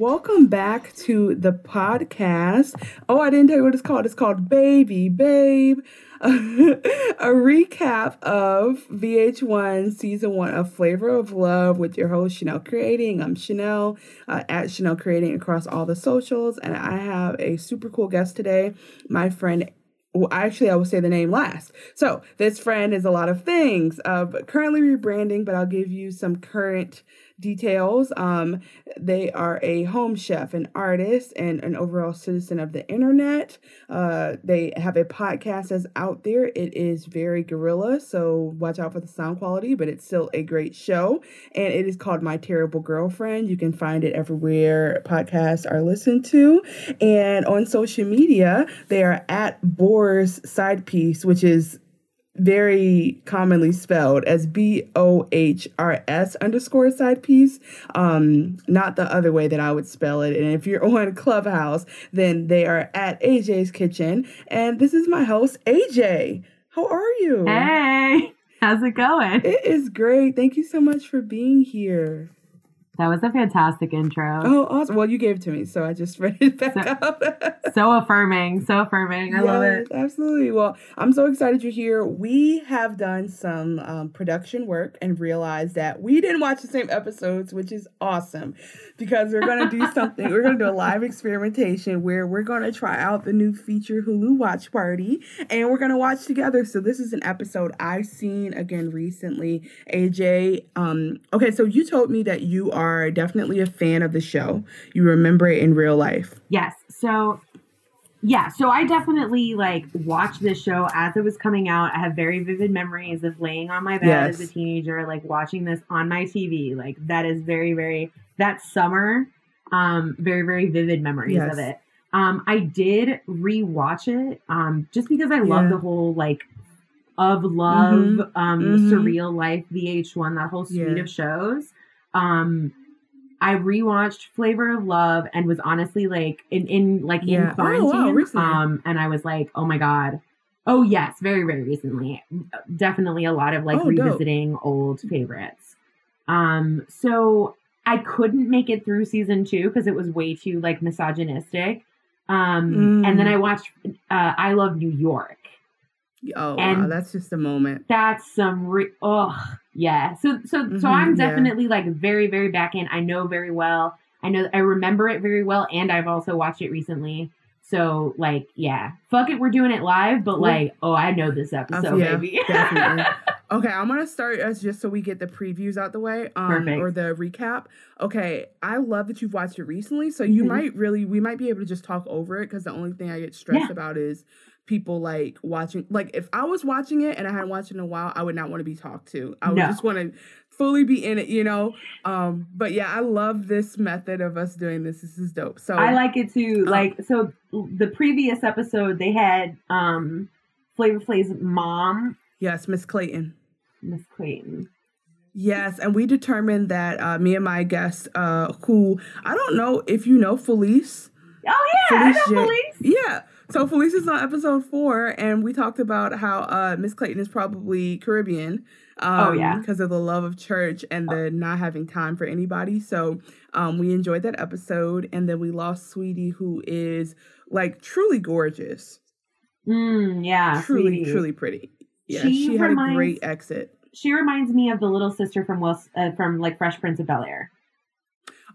Welcome back to the podcast. Oh, I didn't tell you what it's called. It's called Baby Babe. a recap of VH1 season one of Flavor of Love with your host Chanel Creating. I'm Chanel uh, at Chanel Creating across all the socials, and I have a super cool guest today, my friend well, actually, I will say the name last. So, this friend is a lot of things. Uh, currently rebranding, but I'll give you some current details. Um, they are a home chef, an artist, and an overall citizen of the internet. Uh, they have a podcast that's out there. It is very guerrilla, so watch out for the sound quality, but it's still a great show. And it is called My Terrible Girlfriend. You can find it everywhere podcasts are listened to. And on social media, they are at Bohr's Side Piece, which is very commonly spelled as B O H R S underscore side piece, um, not the other way that I would spell it. And if you're on Clubhouse, then they are at AJ's Kitchen. And this is my host, AJ. How are you? Hey, how's it going? It is great. Thank you so much for being here. That was a fantastic intro. Oh, awesome. Well, you gave it to me, so I just read it back so, out. so affirming. So affirming. I yes, love it. Absolutely. Well, I'm so excited you're here. We have done some um, production work and realized that we didn't watch the same episodes, which is awesome because we're going to do something. we're going to do a live experimentation where we're going to try out the new feature Hulu Watch Party and we're going to watch together. So, this is an episode I've seen again recently. AJ, um, okay, so you told me that you are are definitely a fan of the show. You remember it in real life. Yes. So yeah, so I definitely like watched this show as it was coming out. I have very vivid memories of laying on my bed yes. as a teenager, like watching this on my TV. Like that is very, very that summer, um, very, very vivid memories yes. of it. Um, I did rewatch it, um, just because I love the whole like of love, mm-hmm. um, mm-hmm. surreal life VH1, that whole suite yeah. of shows. Um, I rewatched Flavor of Love and was honestly like in, in like yeah. in quarantine. Oh, wow, um, and I was like, oh my god. Oh yes, very very recently. Definitely a lot of like oh, revisiting dope. old favorites. Um, so I couldn't make it through season two because it was way too like misogynistic. Um, mm. and then I watched uh, I Love New York. Oh and wow, that's just a moment. That's some re- oh yeah. So so mm-hmm, so I'm definitely yeah. like very very back in. I know very well. I know I remember it very well, and I've also watched it recently. So like yeah, fuck it, we're doing it live. But like oh, I know this episode, uh, yeah, baby. definitely. Okay, I'm gonna start as just so we get the previews out the way, um, Perfect. or the recap. Okay, I love that you've watched it recently, so you mm-hmm. might really, we might be able to just talk over it because the only thing I get stressed yeah. about is people like watching like if I was watching it and I hadn't watched it in a while, I would not want to be talked to. I would no. just want to fully be in it, you know. Um, but yeah, I love this method of us doing this. This is dope. So I like it too. Um, like so the previous episode they had um Flavor Flav's mom. Yes, Miss Clayton. Miss Clayton. Yes, and we determined that uh, me and my guest, uh, who I don't know if you know Felice. Oh yeah, Felice I know Felice. Yeah, so Felicia's on episode four, and we talked about how uh, Miss Clayton is probably Caribbean. Um, oh yeah, because of the love of church and the not having time for anybody. So um, we enjoyed that episode, and then we lost Sweetie, who is like truly gorgeous. Mm, yeah, truly, Sweetie. truly pretty. Yeah, she, she had reminds, a great exit. She reminds me of the little sister from Will, uh, from like Fresh Prince of Bel Air.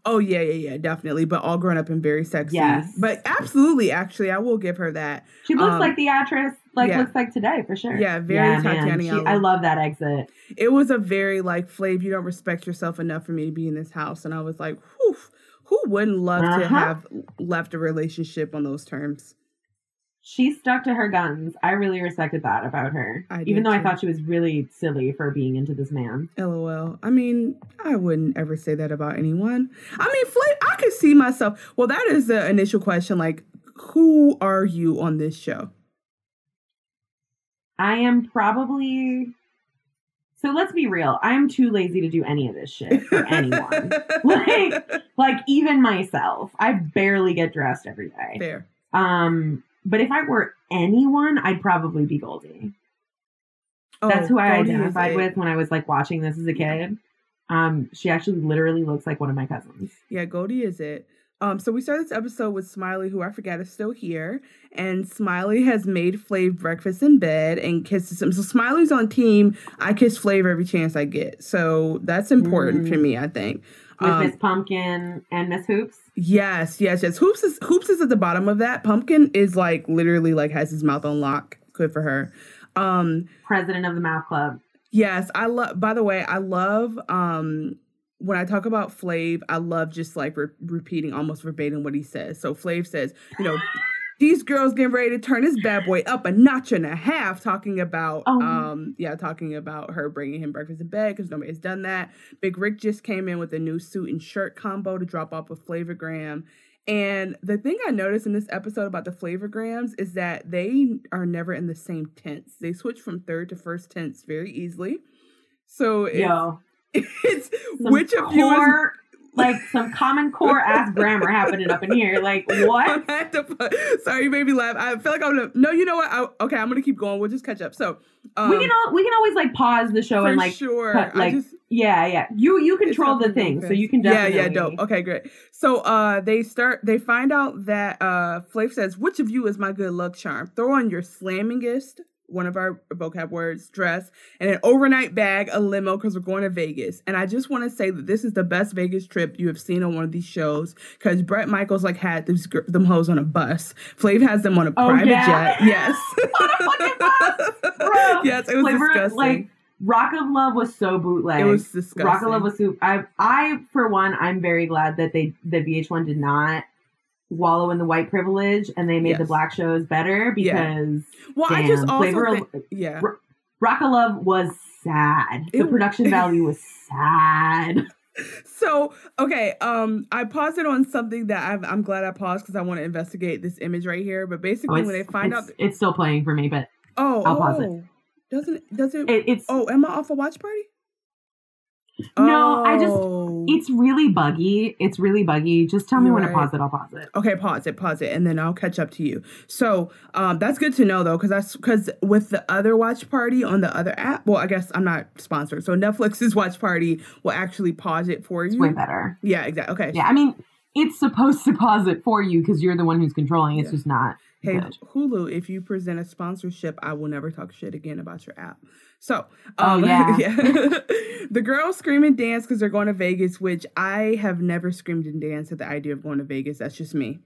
Oh yeah, yeah, yeah, definitely. But all grown up and very sexy. Yes. But absolutely, actually, I will give her that. She looks um, like the actress like yeah. looks like today for sure. Yeah, very yeah, Tatyana. She, I love that exit. It was a very like Flav, you don't respect yourself enough for me to be in this house. And I was like, whew, who wouldn't love uh-huh. to have left a relationship on those terms? She stuck to her guns. I really respected that about her. Even though too. I thought she was really silly for being into this man. LOL. I mean, I wouldn't ever say that about anyone. I mean, Flip, I could see myself. Well, that is the initial question. Like, who are you on this show? I am probably. So let's be real. I'm too lazy to do any of this shit for anyone. like, like even myself. I barely get dressed every day. Fair. Um, but if I were anyone, I'd probably be Goldie. Oh, That's who I Goldie identified with when I was like watching this as a kid. Um, she actually literally looks like one of my cousins. Yeah, Goldie is it. Um, so we start this episode with Smiley, who I forget is still here, and Smiley has made Flav breakfast in bed and kisses him. So Smiley's on team. I kiss Flav every chance I get, so that's important mm. for me. I think with um, Miss Pumpkin and Miss Hoopz. Yes, yes, yes. Hoopz is Hoopz is at the bottom of that. Pumpkin is like literally like has his mouth on lock. Good for her. Um, President of the Mouth Club. Yes, I love. By the way, I love um when I talk about Flav, I love just like re- repeating almost verbatim what he says. So Flav says, you know, these girls getting ready to turn this bad boy up a notch and a half, talking about, oh. um, yeah, talking about her bringing him breakfast in bed because nobody's done that. Big Rick just came in with a new suit and shirt combo to drop off a Flavogram. And the thing I noticed in this episode about the flavorgrams is that they are never in the same tense. They switch from third to first tense very easily. So yeah, it's some which of you is like some common core ass grammar happening up in here. Like what? Sorry, you made me laugh. I feel like I'm gonna. No, you know what? I, okay, I'm gonna keep going. We'll just catch up. So um, we can all, we can always like pause the show and like sure. Cut, like just, yeah, yeah. You you control the thing, so you can definitely yeah yeah dope. Okay, great. So uh, they start. They find out that uh, Flav says, "Which of you is my good luck charm? Throw on your slammingest." One of our vocab words, dress, and an overnight bag, a limo, because we're going to Vegas. And I just want to say that this is the best Vegas trip you have seen on one of these shows, because Bret Michaels like had these them hoes on a bus. Flav has them on a oh, private yeah? jet. Yes. yes, it was Flavor, disgusting. Like, Rock of Love was so bootleg. It was disgusting. Rock of Love was so. I, I for one, I'm very glad that they the VH1 did not wallow in the white privilege and they made yes. the black shows better because yeah. well damn, I just also Flavor think, yeah R- Rock of Love was sad. It, the production value was sad. So okay, um, I paused it on something that i am glad I paused because I want to investigate this image right here. But basically, oh, when they find out, th- it's still playing for me. But oh, I'll pause it. Oh. Doesn't does it, it? It's oh, am I off a watch party? No. I just oh. it's really buggy. It's really buggy. Just tell me right. when to pause it. I'll pause it. Okay, pause it, pause it, and then I'll catch up to you. So um, that's good to know though, because that's because with the other watch party on the other app. Well, I guess I'm not sponsored, so Netflix's watch party will actually pause it for you. It's way better. Yeah, exactly. Okay. Yeah, I mean, it's supposed to pause it for you because you're the one who's controlling. It's yeah. just not. Hey. Hulu, if you present a sponsorship, I will never talk shit again about your app. So, oh, um, oh, yeah. yeah. the girls scream and dance because they're going to Vegas, which I have never screamed and danced at the idea of going to Vegas. That's just me.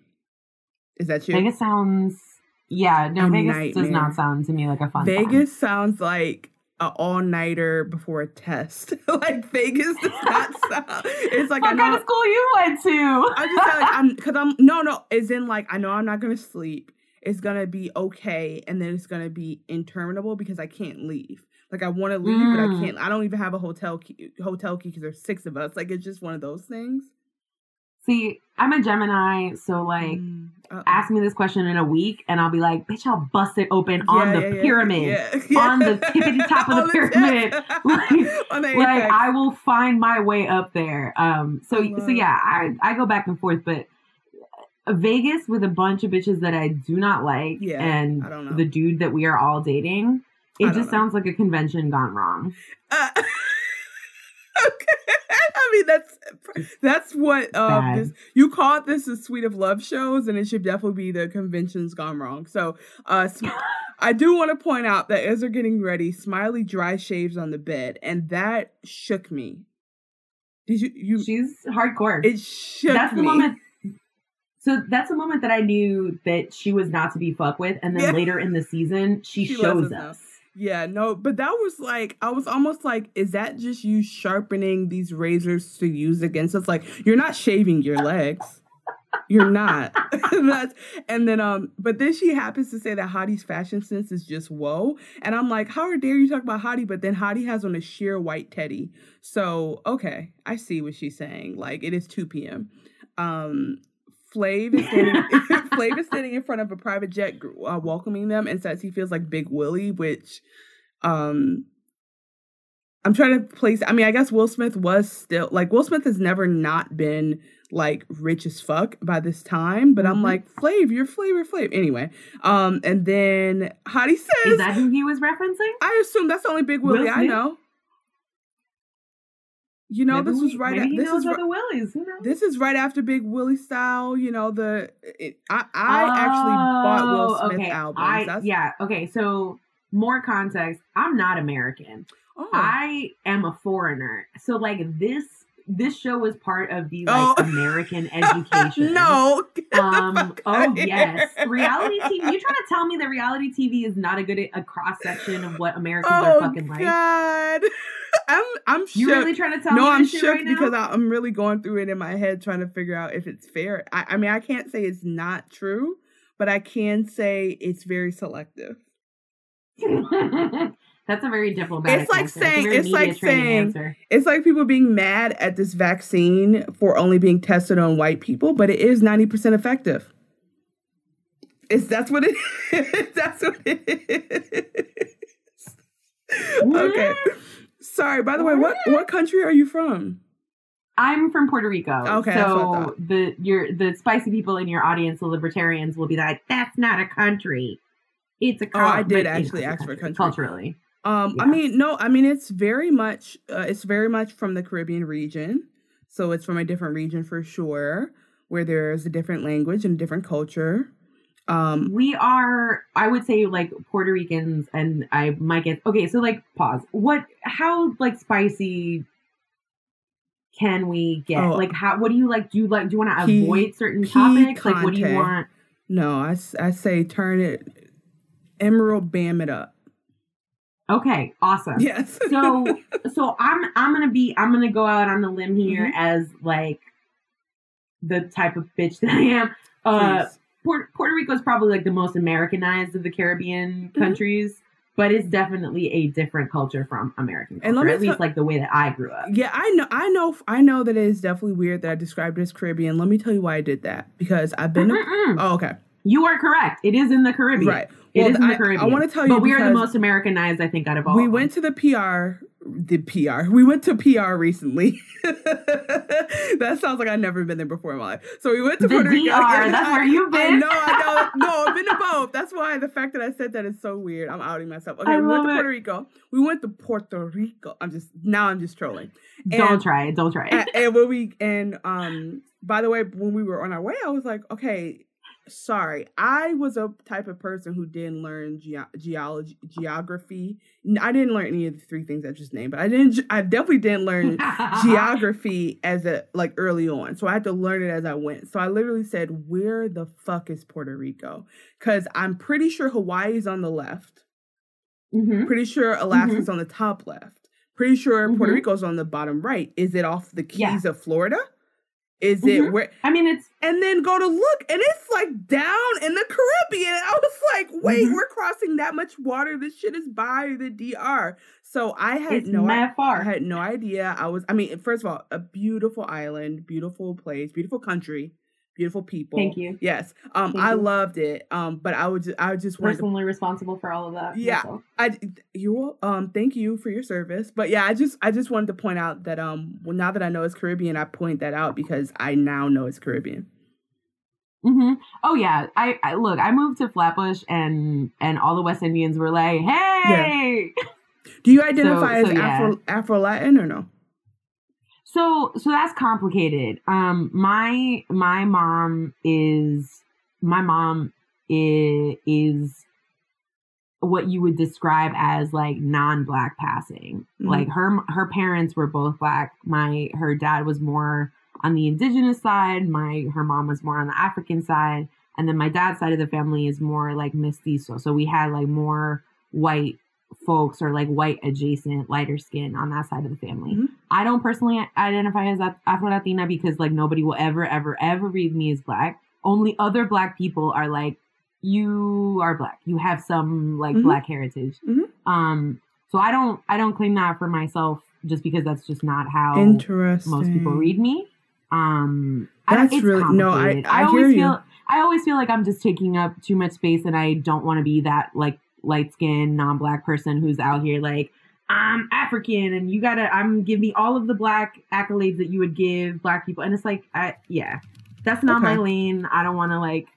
Is that you? Vegas sounds, yeah, no, a Vegas nightmare. does not sound to me like a fun Vegas sounds like an all nighter before a test. like Vegas does not sound. It's like what I know, kind of school you went to? I just like I'm because I'm no no. It's in like I know I'm not gonna sleep. It's gonna be okay, and then it's gonna be interminable because I can't leave. Like I want to leave, mm. but I mm. can't. I don't even have a hotel key, hotel key because there's six of us. Like it's just one of those things. See, I'm a Gemini, so like, mm. ask me this question in a week, and I'll be like, "Bitch, I'll bust it open yeah, on the yeah, pyramid, yeah, on the tippity top of the pyramid. like, like I will find my way up there." Um, so so yeah, I I go back and forth, but Vegas with a bunch of bitches that I do not like, yeah, and the dude that we are all dating. It just know. sounds like a convention gone wrong. Uh, okay. I mean that's that's what um this, you call this a suite of love shows, and it should definitely be the conventions gone wrong. So, uh, I do want to point out that as they're getting ready, Smiley dry shaves on the bed, and that shook me. Did you? You? She's hardcore. It shook That's me. the moment. So that's the moment that I knew that she was not to be fucked with, and then yeah. later in the season, she, she shows us. Yeah, no, but that was like I was almost like, is that just you sharpening these razors to use against us? Like you're not shaving your legs. You're not. That's and then um, but then she happens to say that Hottie's fashion sense is just whoa. And I'm like, how dare you talk about Hottie? But then Hottie has on a sheer white teddy. So okay, I see what she's saying. Like it is 2 p.m. Um, Flav is standing. Flav is standing in front of a private jet, uh, welcoming them, and says he feels like Big Willie, which, um, I'm trying to place. I mean, I guess Will Smith was still like Will Smith has never not been like rich as fuck by this time, but mm-hmm. I'm like Flav, you're Flavor Flav. Anyway, um, and then Hottie says, "Is that who he was referencing?" I assume that's the only Big Willie I know. You know, maybe this was right. Maybe this is other Willies. This is right after Big Willie style. You know, the it, I I oh, actually bought Will oh, Smith okay. albums. I, yeah. Okay. So more context. I'm not American. Oh. I am a foreigner. So like this this show was part of the like oh. American education. no. Um. Oh yes. Reality TV. You trying to tell me that reality TV is not a good a cross section of what Americans oh, are fucking like? I'm I'm shook. You really trying to tell no, me? No, I'm shook right because I, am really going through it in my head trying to figure out if it's fair. I, I mean, I can't say it's not true, but I can say it's very selective. That's a very diplomatic. It's like answer. saying it's, it's like saying answer. it's like people being mad at this vaccine for only being tested on white people, but it is ninety percent effective. It's that's what it is. that's what it is. okay. Sorry. By the way, what what country are you from? I'm from Puerto Rico. Okay. So the your the spicy people in your audience, the libertarians, will be like, "That's not a country. It's a." country." oh, I did actually ask for a country culturally. Um, yeah. I mean, no, I mean it's very much, uh, it's very much from the Caribbean region, so it's from a different region for sure, where there's a different language and a different culture. Um, we are, I would say, like Puerto Ricans, and I might get okay. So, like, pause. What? How like spicy can we get? Oh, like, how? What do you like? Do you like? Do you want to avoid certain topics? Like, what do you want? No, I, I say turn it Emeril, bam it up. Okay, awesome. Yes. so so I'm I'm gonna be I'm gonna go out on the limb here mm-hmm. as like the type of bitch that I am. Uh Puerto, Puerto Rico is probably like the most Americanized of the Caribbean mm-hmm. countries, but it's definitely a different culture from American culture. And at least like the way that I grew up. Yeah, I know I know I know that it is definitely weird that I described it as Caribbean. Let me tell you why I did that. Because I've been to, Oh, okay. You are correct. It is in the Caribbean. Right. It well, is in the Caribbean. I, I want to tell you, but we are the most Americanized, I think, out of all. We went to the PR, the PR. We went to PR recently. that sounds like I've never been there before in my life. So we went to the Puerto Rico. That's where you've been. No, I know. No, I've been to both. That's why the fact that I said that is so weird. I'm outing myself. Okay, I we went to it. Puerto Rico. We went to Puerto Rico. I'm just now. I'm just trolling. And, don't try it. Don't try it. And, and when we and um, by the way, when we were on our way, I was like, okay sorry i was a type of person who didn't learn ge- geology geography i didn't learn any of the three things i just named but i didn't i definitely didn't learn geography as a like early on so i had to learn it as i went so i literally said where the fuck is puerto rico because i'm pretty sure hawaii is on the left mm-hmm. pretty sure alaska's mm-hmm. on the top left pretty sure mm-hmm. puerto rico's on the bottom right is it off the keys yeah. of florida is mm-hmm. it where? I mean, it's and then go to look, and it's like down in the Caribbean. I was like, wait, mm-hmm. we're crossing that much water. This shit is by the DR. So I had it's no I, far. I had no idea. I was. I mean, first of all, a beautiful island, beautiful place, beautiful country beautiful people. Thank you. Yes. Um, Thank I you. loved it. Um, but I would just, I would just personally to, responsible for all of that. Yeah. Myself. I you um thank you for your service. But yeah, I just I just wanted to point out that um well, now that I know it's Caribbean, I point that out because I now know it's Caribbean. Mm-hmm. Oh yeah. I, I look. I moved to Flatbush, and and all the West Indians were like, "Hey." Yeah. Do you identify so, so as Afro yeah. Afro Latin or no? So so that's complicated. Um my my mom is my mom is, is what you would describe as like non-black passing. Mm-hmm. Like her her parents were both black. My her dad was more on the indigenous side, my her mom was more on the African side, and then my dad's side of the family is more like mestizo. So we had like more white folks or like white adjacent lighter skin on that side of the family. Mm-hmm. I don't personally identify as Afro Latina because like nobody will ever ever ever read me as black. Only other black people are like you are black. You have some like mm-hmm. black heritage. Mm-hmm. Um so I don't I don't claim that for myself just because that's just not how most people read me. Um that's really no I I, I always feel. I always feel like I'm just taking up too much space and I don't want to be that like light skinned, non black person who's out here like, I'm African and you gotta, I'm give me all of the black accolades that you would give black people. And it's like, I, yeah, that's not okay. my lane. I don't want to like,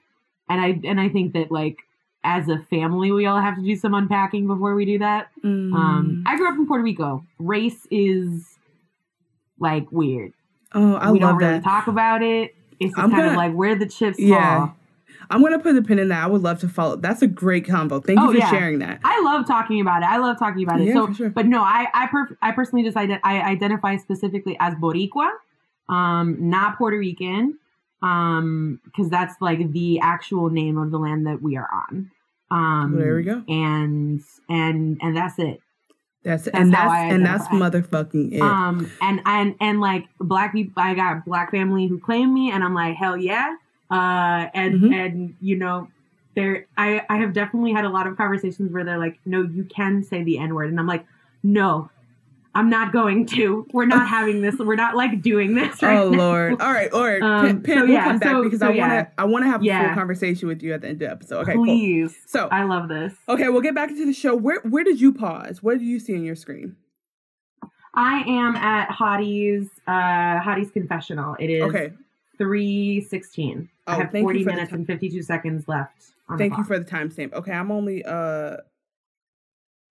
and I, and I think that like, as a family, we all have to do some unpacking before we do that. Mm. Um, I grew up in Puerto Rico. Race is like weird. Oh, I we love don't really that. talk about it. It's just I'm kind of gonna- like where the chips Yeah. fall. I'm gonna put a pin in that. I would love to follow. That's a great combo. Thank you Oh, for yeah. sharing that. I love talking about it. I love talking about it. Yeah, so, for sure. but no, I I, I personally just I identify specifically as Boricua, um, not Puerto Rican, um, because that's like the actual name of the land that we are on. Um, There we go. And and and that's it. That's, That's and that's and that's motherfucking it. Um, and and and like black people, I got black family who claim me, and I'm like hell yeah. Uh, and Mhm. and you know, there I I have definitely had a lot of conversations where they're like, no, you can say the n word, and I'm like, no, I'm not going to. We're not having this. We're not like doing this right oh now. lord. All right, all right. Um, Pin, Pin, so we'll yeah, come back so- because so I wanna yeah. I wanna have a full conversation with you at the end of the episode. Okay, cool. Please, So I love this. okay, we'll get back into the show. Where where did you pause? What did you see on your screen? I am at Hottie's uh Hottie's confessional. It is Okay. Three sixteen. I Oh, have thank you forty for minutes time. and fifty two seconds left. On Thank you for the timestamp. Okay, I'm only uh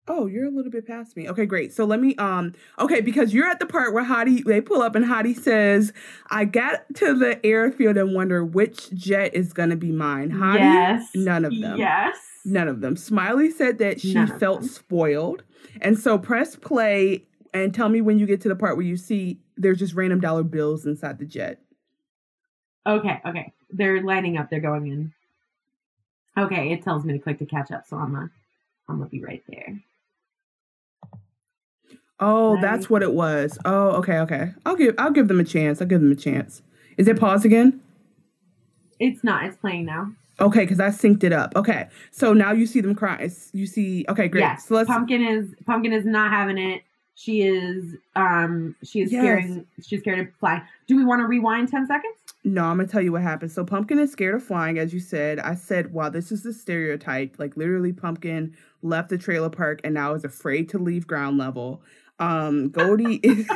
Oh, you're a little bit past me. Okay, great. So let me um okay, because you're at the part where Hottie they pull up and Hottie says, I got to the airfield and wonder which jet is gonna be mine. Hottie, yes, none of them. Yes, None of them. Smiley said that she None felt spoiled. And so press play and tell me when you get to the part where you see there's just random dollar bills inside the jet. Okay, okay. They're lining up. They're going in. Okay, it tells me to click to catch up, so I'm gonna, I'm gonna be right there. Oh, Right. that's what it was. Oh, okay, okay. I'll give I'll give them a chance. I'll give them a chance. Is it pause again? It's not. It's playing now. Okay, because I synced it up. Okay, so now you see them cry. You see. Okay, great. Yes. So let's. Pumpkin is Pumpkin is not having it. She is um she is Yes. scaring she's scared of flying. Do we want to rewind ten seconds? No, I'm gonna tell you what happened. So Pumpkin is scared of flying, as you said. I said, wow, this is the stereotype. Like literally, Pumpkin left the trailer park and now is afraid to leave ground level. Um, Goldie is.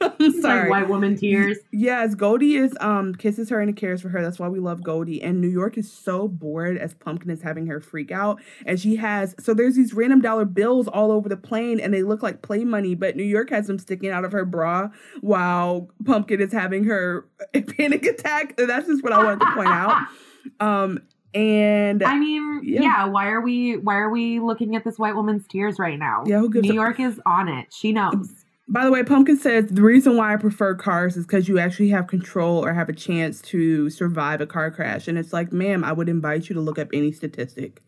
Sorry. Like white woman tears. Yes, Goldie is um kisses her and cares for her. That's why we love Goldie. And New York is so bored as Pumpkin is having her freak out. And she has so there's these random dollar bills all over the plane and they look like play money, but New York has them sticking out of her bra while Pumpkin is having her panic attack. And that's just what I wanted to point out. Um and I mean, Yeah. yeah. Why are we why are we looking at this white woman's tears right now? Yeah, New York is on it. She knows. By the way, Pumpkin says the reason why I prefer cars is because you actually have control or have a chance to survive a car crash. And it's like, ma'am, I would invite you to look up any statistic.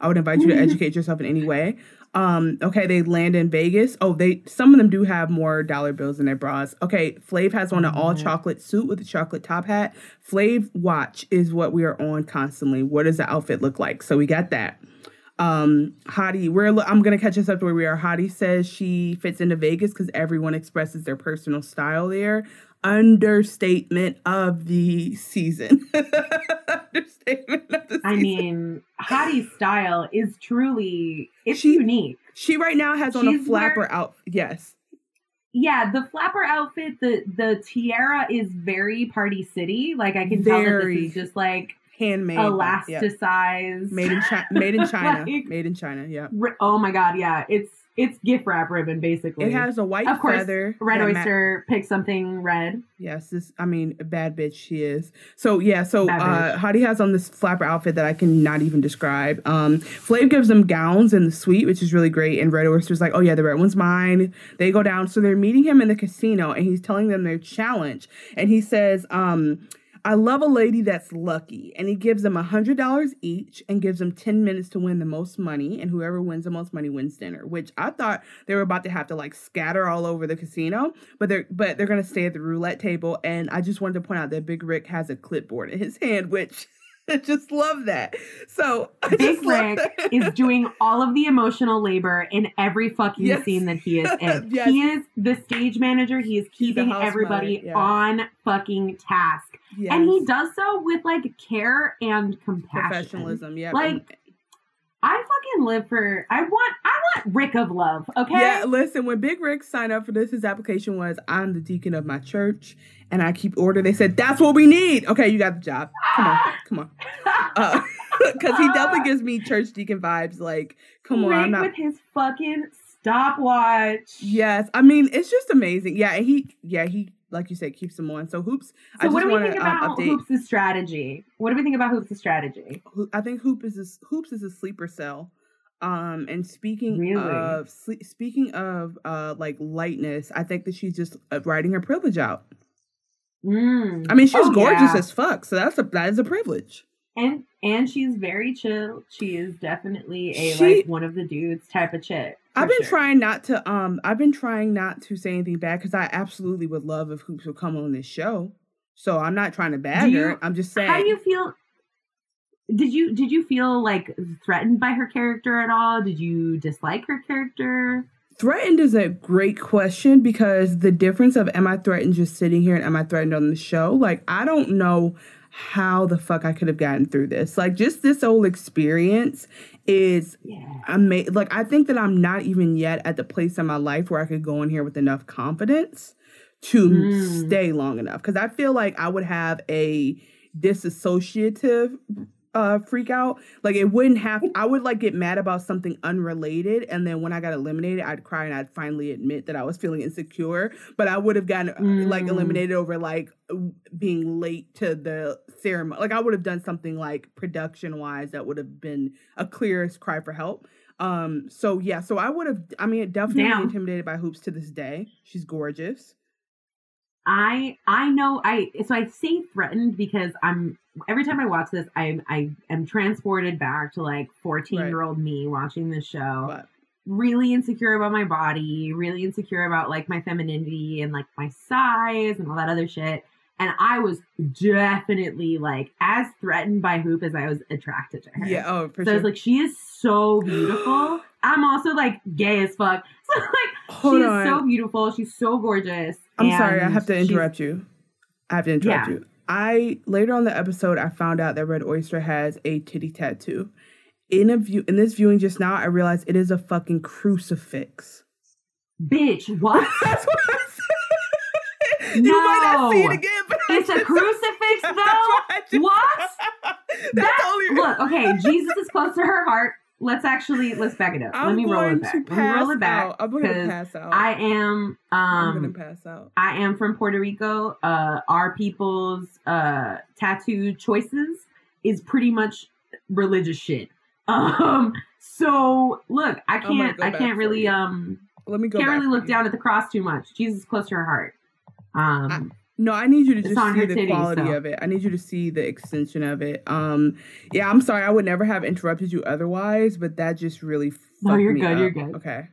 I would invite you to educate yourself in any way. Um, okay, they land in Vegas. Oh, they some of them do have more dollar bills in their bras. Okay, Flav has on an all chocolate suit with a chocolate top hat. Flav watch is what we are on constantly. What does the outfit look like? So we got that. Um, Hottie, we're I'm gonna catch us up to where we are. Hottie says she fits into Vegas because everyone expresses their personal style there. Understatement of the season. Understatement of the season. I mean, Hottie's style is truly it's She- unique. she right now has on a flapper wear- out. Yes, Yeah, the flapper outfit, the the tiara is very party city. Like I can tell that Very. this is just like handmade. yeah. elasticized. Made in China. Made in China. Like- made in China. Yeah. Ri- Oh my god, yeah. It's it's gift wrap ribbon basically. It has a white of course, feather. Red that ma- Oyster pick something red. Yes, this I mean a bad bitch she is. So yeah, so Bad uh bitch. Hottie has on this flapper outfit that I can not even describe. Um Flav gives them gowns in the suite, which is really great. And Red Oyster's like, oh yeah, the red one's mine. They go down. So they're meeting him in the casino and he's telling them their challenge. And he says, um, I love a lady that's lucky. And he gives them a hundred dollars each and gives them 10 minutes to win the most money. And whoever wins the most money wins dinner, which I thought they were about to have to like scatter all over the casino, but they're but they're gonna stay at the roulette table. And I just wanted to point out that Big Rick has a clipboard in his hand, which I just love that. So I Big Rick is doing all of the emotional labor in every fucking Yes. scene that he is in. Yes. He is the stage manager. He is keeping everybody yes. on fucking task. Yes. And he does so with like care and compassion. professionalism, yeah. Like, I fucking live for I want I want Rick of love, okay? Yeah, listen, when Big Rick signed up for this, his application was I'm the deacon of my church and I keep order. They said, That's what we need. Okay, you got the job. Come on, come on. Uh, because he definitely gives me church deacon vibes. Like, come on, I'm not. with his fucking stopwatch. Yes, I mean it's just amazing. Yeah, he yeah he like you said keeps them on. So Hoopz. So what do we think um, about um, Hoopz' strategy? What do we think about Hoopz' strategy? I think hoop is a, Hoopz is a sleeper cell. Um, and speaking really? of speaking of uh like lightness, I think that she's just uh, writing her privilege out. Mm. I mean, she's oh, gorgeous yeah. as fuck, so that's a that is a privilege. And and she's very chill. She is definitely a she, like one of the dudes type of chick. I've been sure. trying not to um I've been trying not to say anything bad because I absolutely would love if Hoopz would come on this show. So I'm not trying to bag you, her. I'm just saying. How do you feel? Did you did you feel like threatened by her character at all? Did you dislike her character? Threatened is a great question because the difference of am I threatened just sitting here and am I threatened on the show? Like I don't know how the fuck I could have gotten through this. Like just this whole experience is yeah. amazing. Like I think that I'm not even yet at the place in my life where I could go in here with enough confidence to mm. stay long enough because I feel like I would have a disassociative uh freak out. Like it wouldn't have I would like get mad about something unrelated and then when I got eliminated I'd cry and I'd finally admit that I was feeling insecure, but I would have gotten mm. like eliminated over like being late to the ceremony. Like I would have done something like production wise that would have been a clearest cry for help. Um so yeah, so I would have I mean it definitely Damn. intimidated by Hoopz to this day. She's gorgeous. I I know I so I say threatened because I'm every time I watch this I I am transported back to like 14 right. year old me watching this show. But. Really insecure about my body, really insecure about like my femininity and like my size and all that other shit. And I was definitely like as threatened by Hoop as I was attracted to her. Yeah, oh, for so sure. I was like, she is so beautiful. I'm also like gay as fuck. So like Hold she's on. so beautiful. She's so gorgeous. I'm sorry, I have to interrupt you. I have to interrupt yeah. you. I later on the episode I found out that Red Oyster has a titty tattoo. In a view in this viewing just now, I realized it is a fucking crucifix. Bitch, what? That's what I said. No. You might not see it again, but it's a crucifix though. What? That's, That's only look, okay, Jesus is close to her heart let's actually let's back it up. I'm Let me roll it back. Let me roll it back. Out. I'm gonna pass out. I am um I'm gonna um, pass out. I am from Puerto Rico. Uh our people's uh tattoo choices is pretty much religious shit. Um so look, I can't I can't really um let me go can't really look down at the cross too much. Jesus close to her heart. Um no, I need you to just see the quality so. of it. I need you to see the extension of it. Um, yeah, I'm sorry, I would never have interrupted you otherwise, but that just really. No, you're good. Up. You're good. Okay.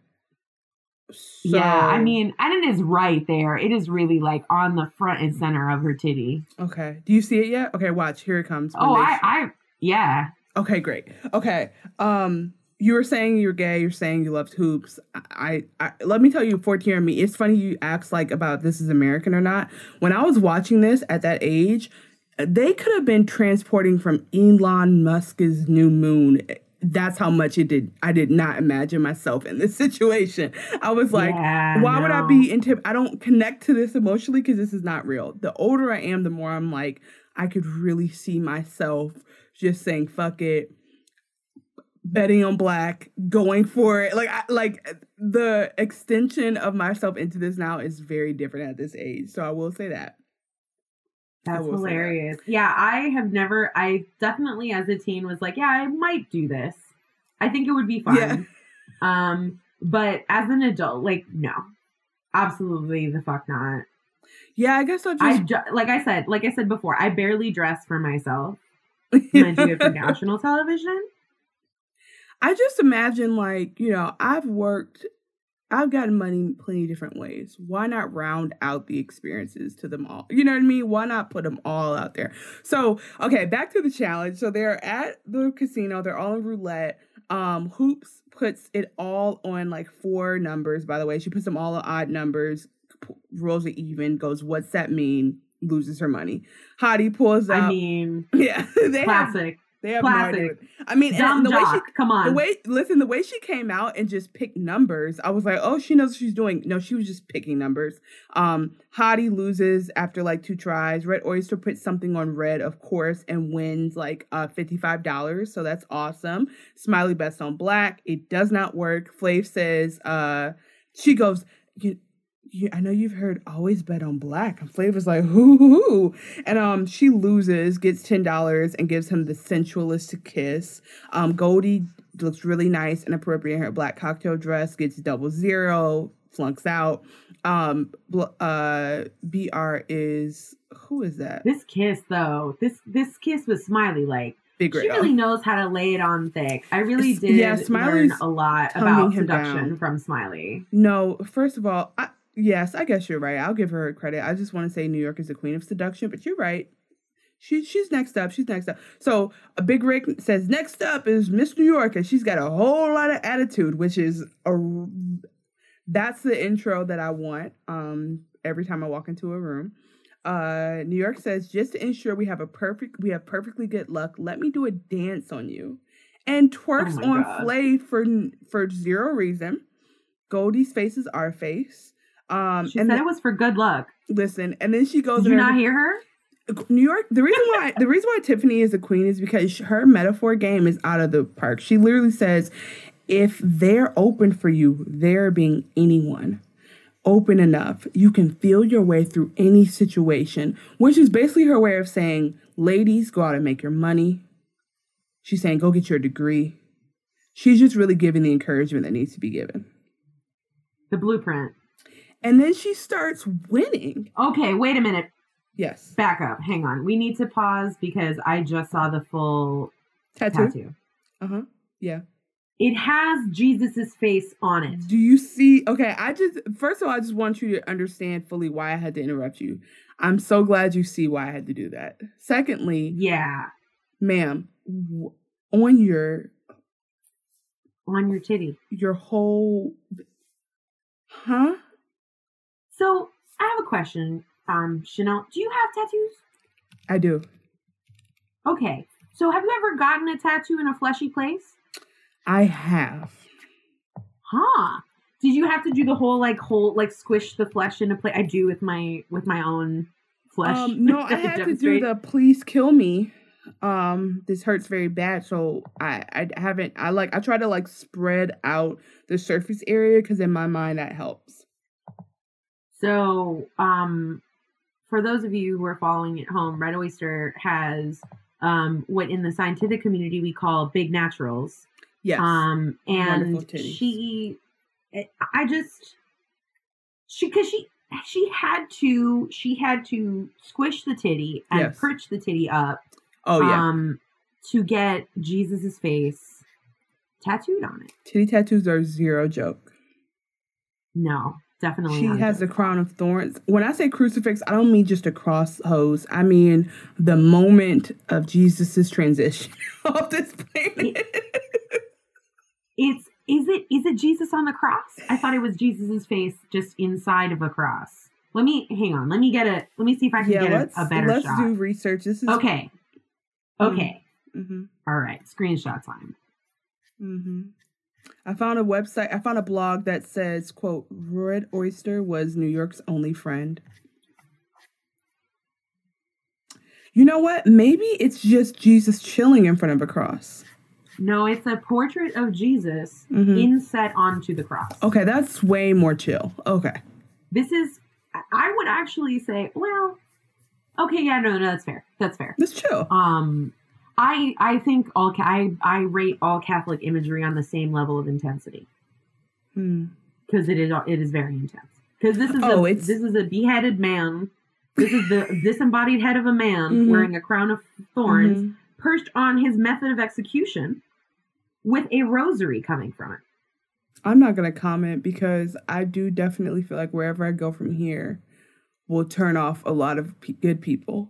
So, yeah, I mean, and it is right there. It is really like on the front and center of her titty. Okay. Do you see it yet? Okay, watch. Here it comes. Oh, I, I, yeah. Okay, great. Okay. Um, you were saying you're gay. You're saying you loved Hoopz. I, I let me tell you, 14 year me. It's funny you asked like about this is American or not. When I was watching this at that age, they could have been transporting from Elon Musk's new moon. That's how much it did. I did not imagine myself in this situation. I was like, yeah, why no. would I be into? I don't connect to this emotionally because this is not real. The older I am, the more I'm like, I could really see myself just saying, fuck it betting on black, going for it. Like I, like the extension of myself into this now is very different at this age. So I will say that. That's hilarious. That. Yeah, I have never I definitely as a teen was like, yeah, I might do this. I think it would be fun. Yeah. Um, but as an adult, like no. Absolutely the fuck not. Yeah, I guess I'll just I, like I said, like I said before, I barely dress for myself when I do it for national television. I just imagine like, you know, I've worked I've gotten money plenty different ways. Why not round out the experiences to them all? You know what I mean? Why not put them all out there? So, okay, back to the challenge. So they're at the casino, they're all in roulette. Um, Hoopz puts it all on like four numbers, by the way. She puts them all on odd numbers, rolls it even, goes, What's that mean? Loses her money. Hottie pulls out. I mean, yeah, they classic. Have, They have Classic. no idea. I mean, Dumb the jock. way she come on, the way listen, the way she came out and just picked numbers, I was like, oh, she knows what she's doing. No, she was just picking numbers. Um, Hottie loses after like two tries. Red Oyster puts something on red, of course, and wins like uh fifty five dollars. So that's awesome. Smiley bets on black. It does not work. Flav says, uh, she goes. You, you, I know you've heard always bet on black. And Flavor's like, hoo hoo hoo. And um, she loses, gets ten dollars, and gives him the sensualist kiss. Um, Goldie looks really nice and appropriate in her black cocktail dress, gets double zero, flunks out. Um, uh, Br is who is that? This kiss though, this this kiss was Smiley like. Big she really knows how to lay it on thick. I really did yeah, learn a lot about seduction from Smiley. No, first of all, I, Yes, I guess you're right. I'll give her credit. I just want to say New York is the queen of seduction, but you're right. She she's next up. She's next up. So a big Rick says next up is Miss New York, and she's got a whole lot of attitude, which is a that's the intro that I want. Um, every time I walk into a room. Uh, New York says just to ensure we have a perfect we have perfectly good luck. Let me do a dance on you, and twerks oh on Flav for for zero reason. Goldie's face is our face. Um, she and said it was for good luck. Listen, and then she goes. Did you not hear her? New York. The reason why the reason why Tiffany is a queen is because her metaphor game is out of the park. She literally says, "If they're open for you, they're being anyone." Open enough, you can feel your way through any situation, which is basically her way of saying, ladies, go out and make your money. She's saying, go get your degree. She's just really giving the encouragement that needs to be given. The blueprint. And then she starts winning. Okay, wait a minute. Yes. Back up. Hang on. We need to pause because I just saw the full tattoo. tattoo. Uh huh. Yeah. It has Jesus's face on it. Do you see? Okay, I just first of all, I just want you to understand fully why I had to interrupt you. I'm so glad you see why I had to do that. Secondly, yeah, ma'am, on your on your titty, your whole, huh? So I have a question, um, Chanel. Do you have tattoos? I do. Okay. So have you ever gotten a tattoo in a fleshy place? I have. Huh. Did you have to do the whole like whole like squish the flesh into place? I do with my with my own flesh. Um, no, I had to do the please kill me. Um, this hurts very bad, so I I haven't. I like I try to like spread out the surface area because in my mind that helps. So, um, for those of you who are following at home, Red Oyster has um, what in the scientific community we call big naturals. Yes. Um, and she, I just, she, because she, she had to, she had to squish the titty and yes. perch the titty up. Oh yeah. Um, to get Jesus's face tattooed on it. Titty tattoos are zero joke. No, Definitely. She has the crown of thorns. When I say crucifix, I don't mean just a cross hose. I mean the moment of Jesus's transition off this planet. it's is it is it Jesus on the cross? I thought it was Jesus's face just inside of a cross. Let me hang on. Let me get a. Let me see if I can yeah, get a, a, better let's shot. Let's do research. This is okay. Okay. Mm-hmm. All right. Screenshot time. Mm-hmm. I found a website, I found a blog that says, quote, Red Oyster was New York's only friend. You know what? Maybe it's just Jesus chilling in front of a cross. No, it's a portrait of Jesus mm-hmm. inset onto the cross. Okay, that's way more chill. Okay. This is, I would actually say, well, okay, yeah, no, no, that's fair. That's fair. That's chill. Um, I I think all I I rate all Catholic imagery on the same level of intensity. Because hmm. it is it is very intense. Because this is oh, a, it's... this is a beheaded man. This is the disembodied head of a man mm-hmm. wearing a crown of thorns, mm-hmm. perched on his method of execution, with a rosary coming from it. I'm not gonna comment because I do definitely feel like wherever I go from here will turn off a lot of p- good people.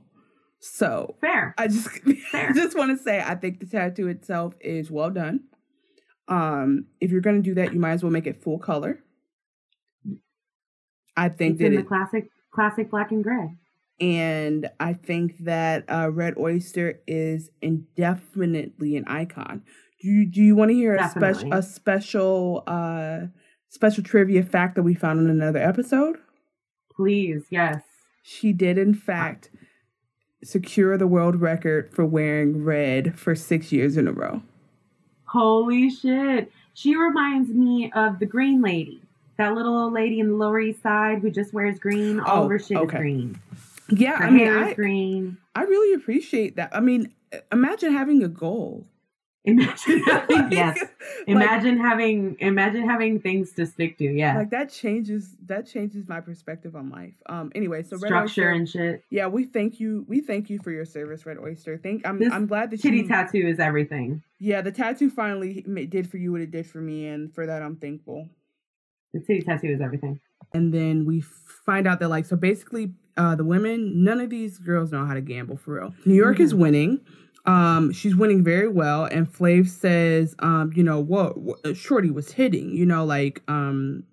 So fair. I just fair. just want to say I think the tattoo itself is well done. Um, if you're gonna do that, you might as well make it full color. I think it's that in it, the classic classic black and gray. and I think that uh, Red Oyster is indefinitely an icon. Do you, do you want to hear a special a special uh special trivia fact that we found in another episode? Please, yes. She did in fact secure the world record for wearing red for 6 years in a row. Holy shit. She reminds me of the green lady. That little old lady in the Lower East Side who just wears green. Oh, all oh, of her shit okay. is green. Yeah, her I mean, I, green. I really appreciate that. I mean, imagine having a goal. Imagine having yes. Imagine like, having imagine having things to stick to. Yeah. Like that changes that changes my perspective on life. Um anyway, so Red structure Oyster, and shit. Yeah, we thank you. We thank you for your service, Red Oyster. Thank I'm this I'm glad that kitty you, tattoo is everything. Yeah, the tattoo finally did for you what it did for me and for that I'm thankful. The titty tattoo is everything. And then we find out that like so basically uh the women none of these girls know how to gamble for real. New York mm-hmm. is winning. Um, she's winning very well, and Flav says, um, you know what, what Shorty was hitting, you know, like um,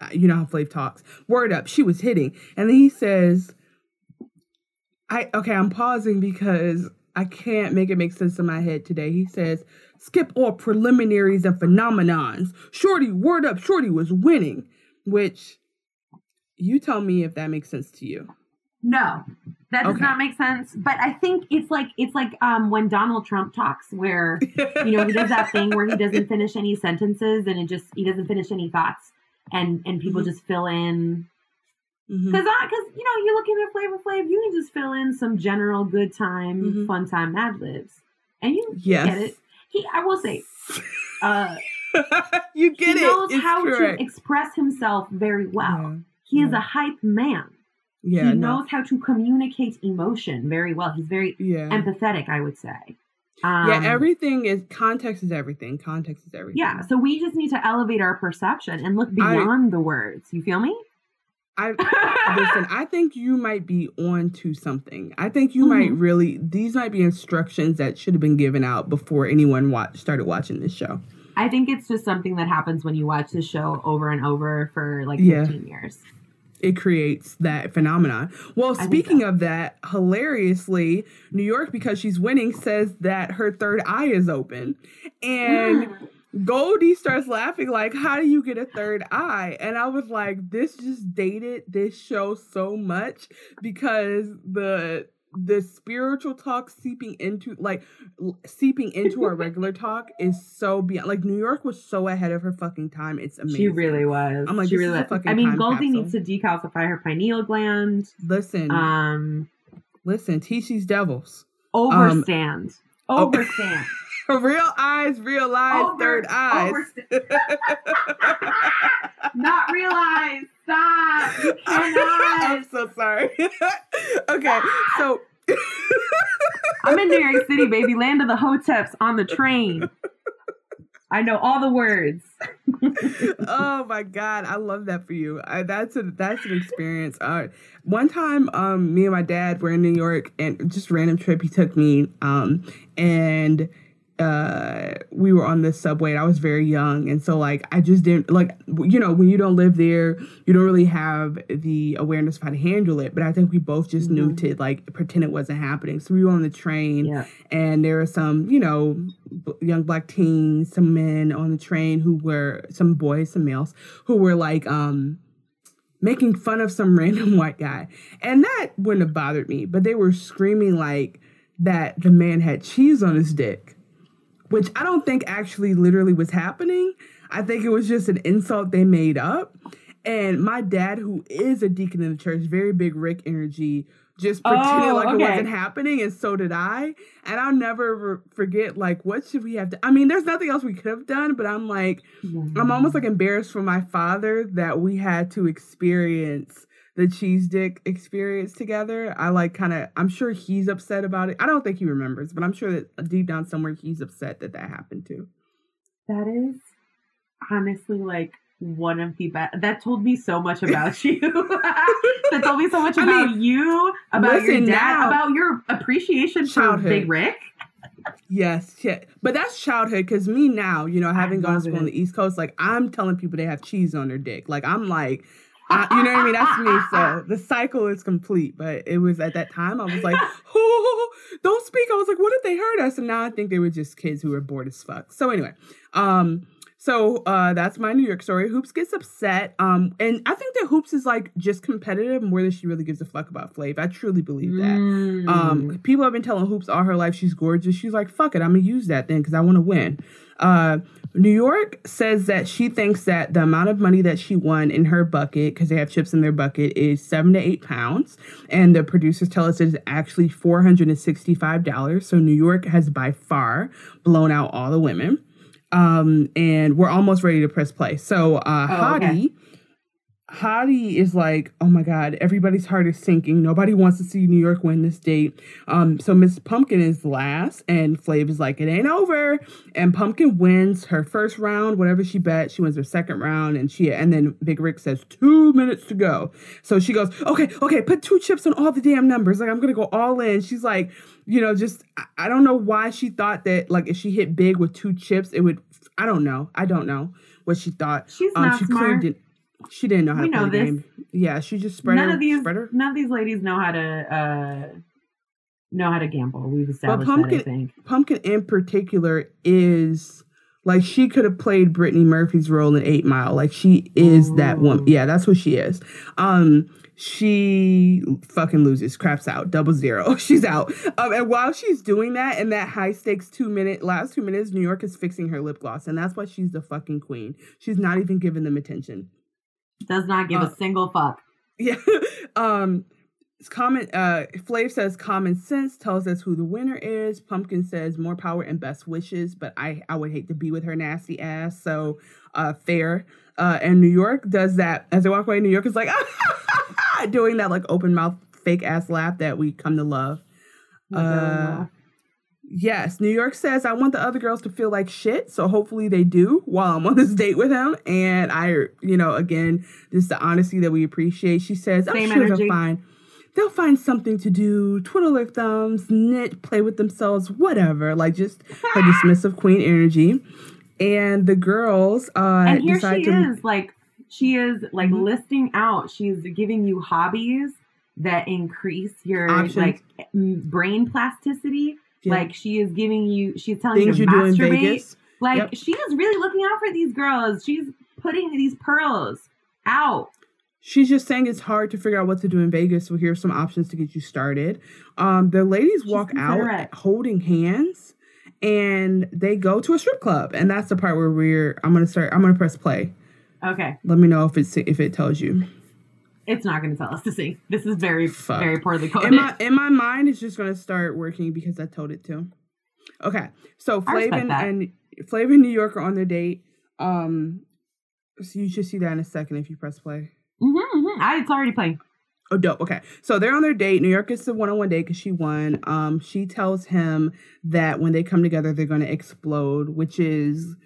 uh, you know how Flav talks. Word up, she was hitting, and then he says, I okay, I'm pausing because I can't make it make sense in my head today. He says, skip all preliminaries and phenomenons. Shorty, word up, Shorty was winning, which you tell me if that makes sense to you. No, that does okay. not make sense. But I think it's like it's like um, when Donald Trump talks, where you know he does that thing where he doesn't finish any sentences and it just he doesn't finish any thoughts, and and people mm-hmm. just fill in. Because mm-hmm. because you know you're looking at Flavor Flav, you can just fill in some general good time, mm-hmm. fun time Mad Libs, and you yes. get it. He, I will say, uh, you get he it. knows it's how correct. to express himself very well. Yeah. He yeah. is a hype man. Yeah, he knows how to communicate emotion very well. He's very yeah. empathetic, I would say. Um, yeah, everything is context is everything. Context is everything. Yeah, so we just need to elevate our perception and look beyond I, the words. You feel me? I listen. I think you might be on to something. I think you mm-hmm. might really. These might be instructions that should have been given out before anyone watch, started watching this show. I think it's just something that happens when you watch the show over and over for like 15 yeah. years it creates that phenomenon. Well, speaking so. of that, hilariously, New York, because she's winning, says that her third eye is open. And mm. Goldie starts laughing, like, How do you get a third eye? And I was like, This just dated this show so much because the the spiritual talk seeping into like seeping into our regular talk is so beyond like New York was so ahead of her fucking time. It's amazing. She really was. I'm like, she really was. I mean, Goldie capsule. needs to decalcify her pineal gland. Listen, um, listen, these devils. Overstand. Um, Overstand. real eyes, real eyes, Over, third eyes. Not realize. Stop. You cannot. I'm so sorry. okay, so I'm in New York City, baby, land of the hoteps on the train. I know all the words. oh my god, I love that for you. I, that's a that's an experience. Uh, one time, um, me and my dad were in New York, and just random trip. He took me, um, and uh we were on the subway and I was very young. And so like I just didn't like you know when you don't live there you don't really have the awareness of how to handle it. But I think we both just mm-hmm. knew to like pretend it wasn't happening. So we were on the train yeah. and there were some you know young black teens some men on the train who were some boys some males who were like um making fun of some random white guy. And that wouldn't have bothered me but they were screaming like that the man had cheese on his dick which I don't think actually literally was happening. I think it was just an insult they made up. And my dad, who is a deacon in the church, very big Rick energy, just pretended oh, like okay. it wasn't happening, and so did I. And I'll never forget, like, what should we have to? I mean, there's nothing else we could have done, but I'm like, mm-hmm. I'm almost like embarrassed for my father that we had to experience the cheese dick experience together. I like kind of, I'm sure he's upset about it. I don't think he remembers, but I'm sure that uh, deep down somewhere he's upset that that happened too. That is honestly like one of the best. That told me so much about you. that told me so much about I mean, you, about your dad, now, about your appreciation childhood. for Big Rick. Yes, yeah. but that's childhood because me now, you know, having gone to school it. on the East Coast, like I'm telling people they have cheese on their dick. Like I'm like, uh, you know what I mean? That's me. So the cycle is complete. But it was at that time I was like, oh, don't speak. I was like, what if they heard us? And now I think they were just kids who were bored as fuck. So anyway, um, so uh, that's my New York story. Hoopz gets upset, um, and I think that Hoopz is like just competitive more than she really gives a fuck about Flav. I truly believe that. Mm. Um, people have been telling Hoopz all her life she's gorgeous. She's like, fuck it, I'm gonna use that then because I want to win. Uh, New York says that she thinks that the amount of money that she won in her bucket, because they have chips in their bucket, is seven to eight pounds. And the producers tell us it's actually $465. So New York has by far blown out all the women. Um, and we're almost ready to press play. So uh, oh, Hottie, okay. Hottie is like, oh my God, everybody's heart is sinking. Nobody wants to see New York win this date. Um, so Miss Pumpkin is last, and Flav is like, it ain't over. And Pumpkin wins her first round, whatever she bet. She wins her second round, and she and then Big Rick says two minutes to go. So she goes, okay, okay, put two chips on all the damn numbers. Like I'm gonna go all in. She's like, you know, just I don't know why she thought that like if she hit big with two chips, it would. I don't know. I don't know what she thought. She's um, not she smart. Did, she didn't know how we to play the game. Yeah, she just spread none her, of these spread none of these ladies know how to uh know how to gamble. We've established Pumpkin, that. I think Pumpkin in particular is like she could have played Brittany Murphy's role in Eight Mile. Like she is Ooh. that woman. Yeah, that's what she is. Um, she fucking loses, craps out, double zero. She's out. Um, and while she's doing that in that high stakes two minute last two minutes, New York is fixing her lip gloss, and that's why she's the fucking queen. She's not even giving them attention. Does not give uh, a single fuck. Yeah. um. Common uh Flav says common sense tells us who the winner is. Pumpkin says more power and best wishes, but I I would hate to be with her nasty ass. So uh fair. Uh and New York does that as they walk away, New York is like doing that like open mouth fake ass laugh that we come to love. Uh, yes, New York says I want the other girls to feel like shit, so hopefully they do while I'm on this date with him. And I, you know, again, just the honesty that we appreciate. She says, I'm sure energy. they'll find they'll find something to do, twiddle their thumbs, knit, play with themselves, whatever. Like just her dismissive queen energy. And the girls uh and here she to, is like she is like mm-hmm. listing out, she's giving you hobbies that increase your Options. like brain plasticity. Yeah. Like she is giving you, she's telling Things you to masturbate. Like yep. she is really looking out for these girls. She's putting these pearls out. She's just saying it's hard to figure out what to do in Vegas. So here's some options to get you started. Um, the ladies she's walk out holding hands and they go to a strip club. And that's the part where we're I'm gonna start I'm gonna press play. Okay. Let me know if it's if it tells you. It's not going to tell us to see. This is very Fuck. very poorly coded. In my in my mind, it's just going to start working because I told it to. Okay, so Flavin and Flavin New York are on their date. Um, so you should see that in a second if you press play. Mm-hmm, mm-hmm. I, it's already playing. Oh, dope. Okay. So they're on their date. New York is the one on one date because she won. Um, she tells him that when they come together, they're going to explode, which is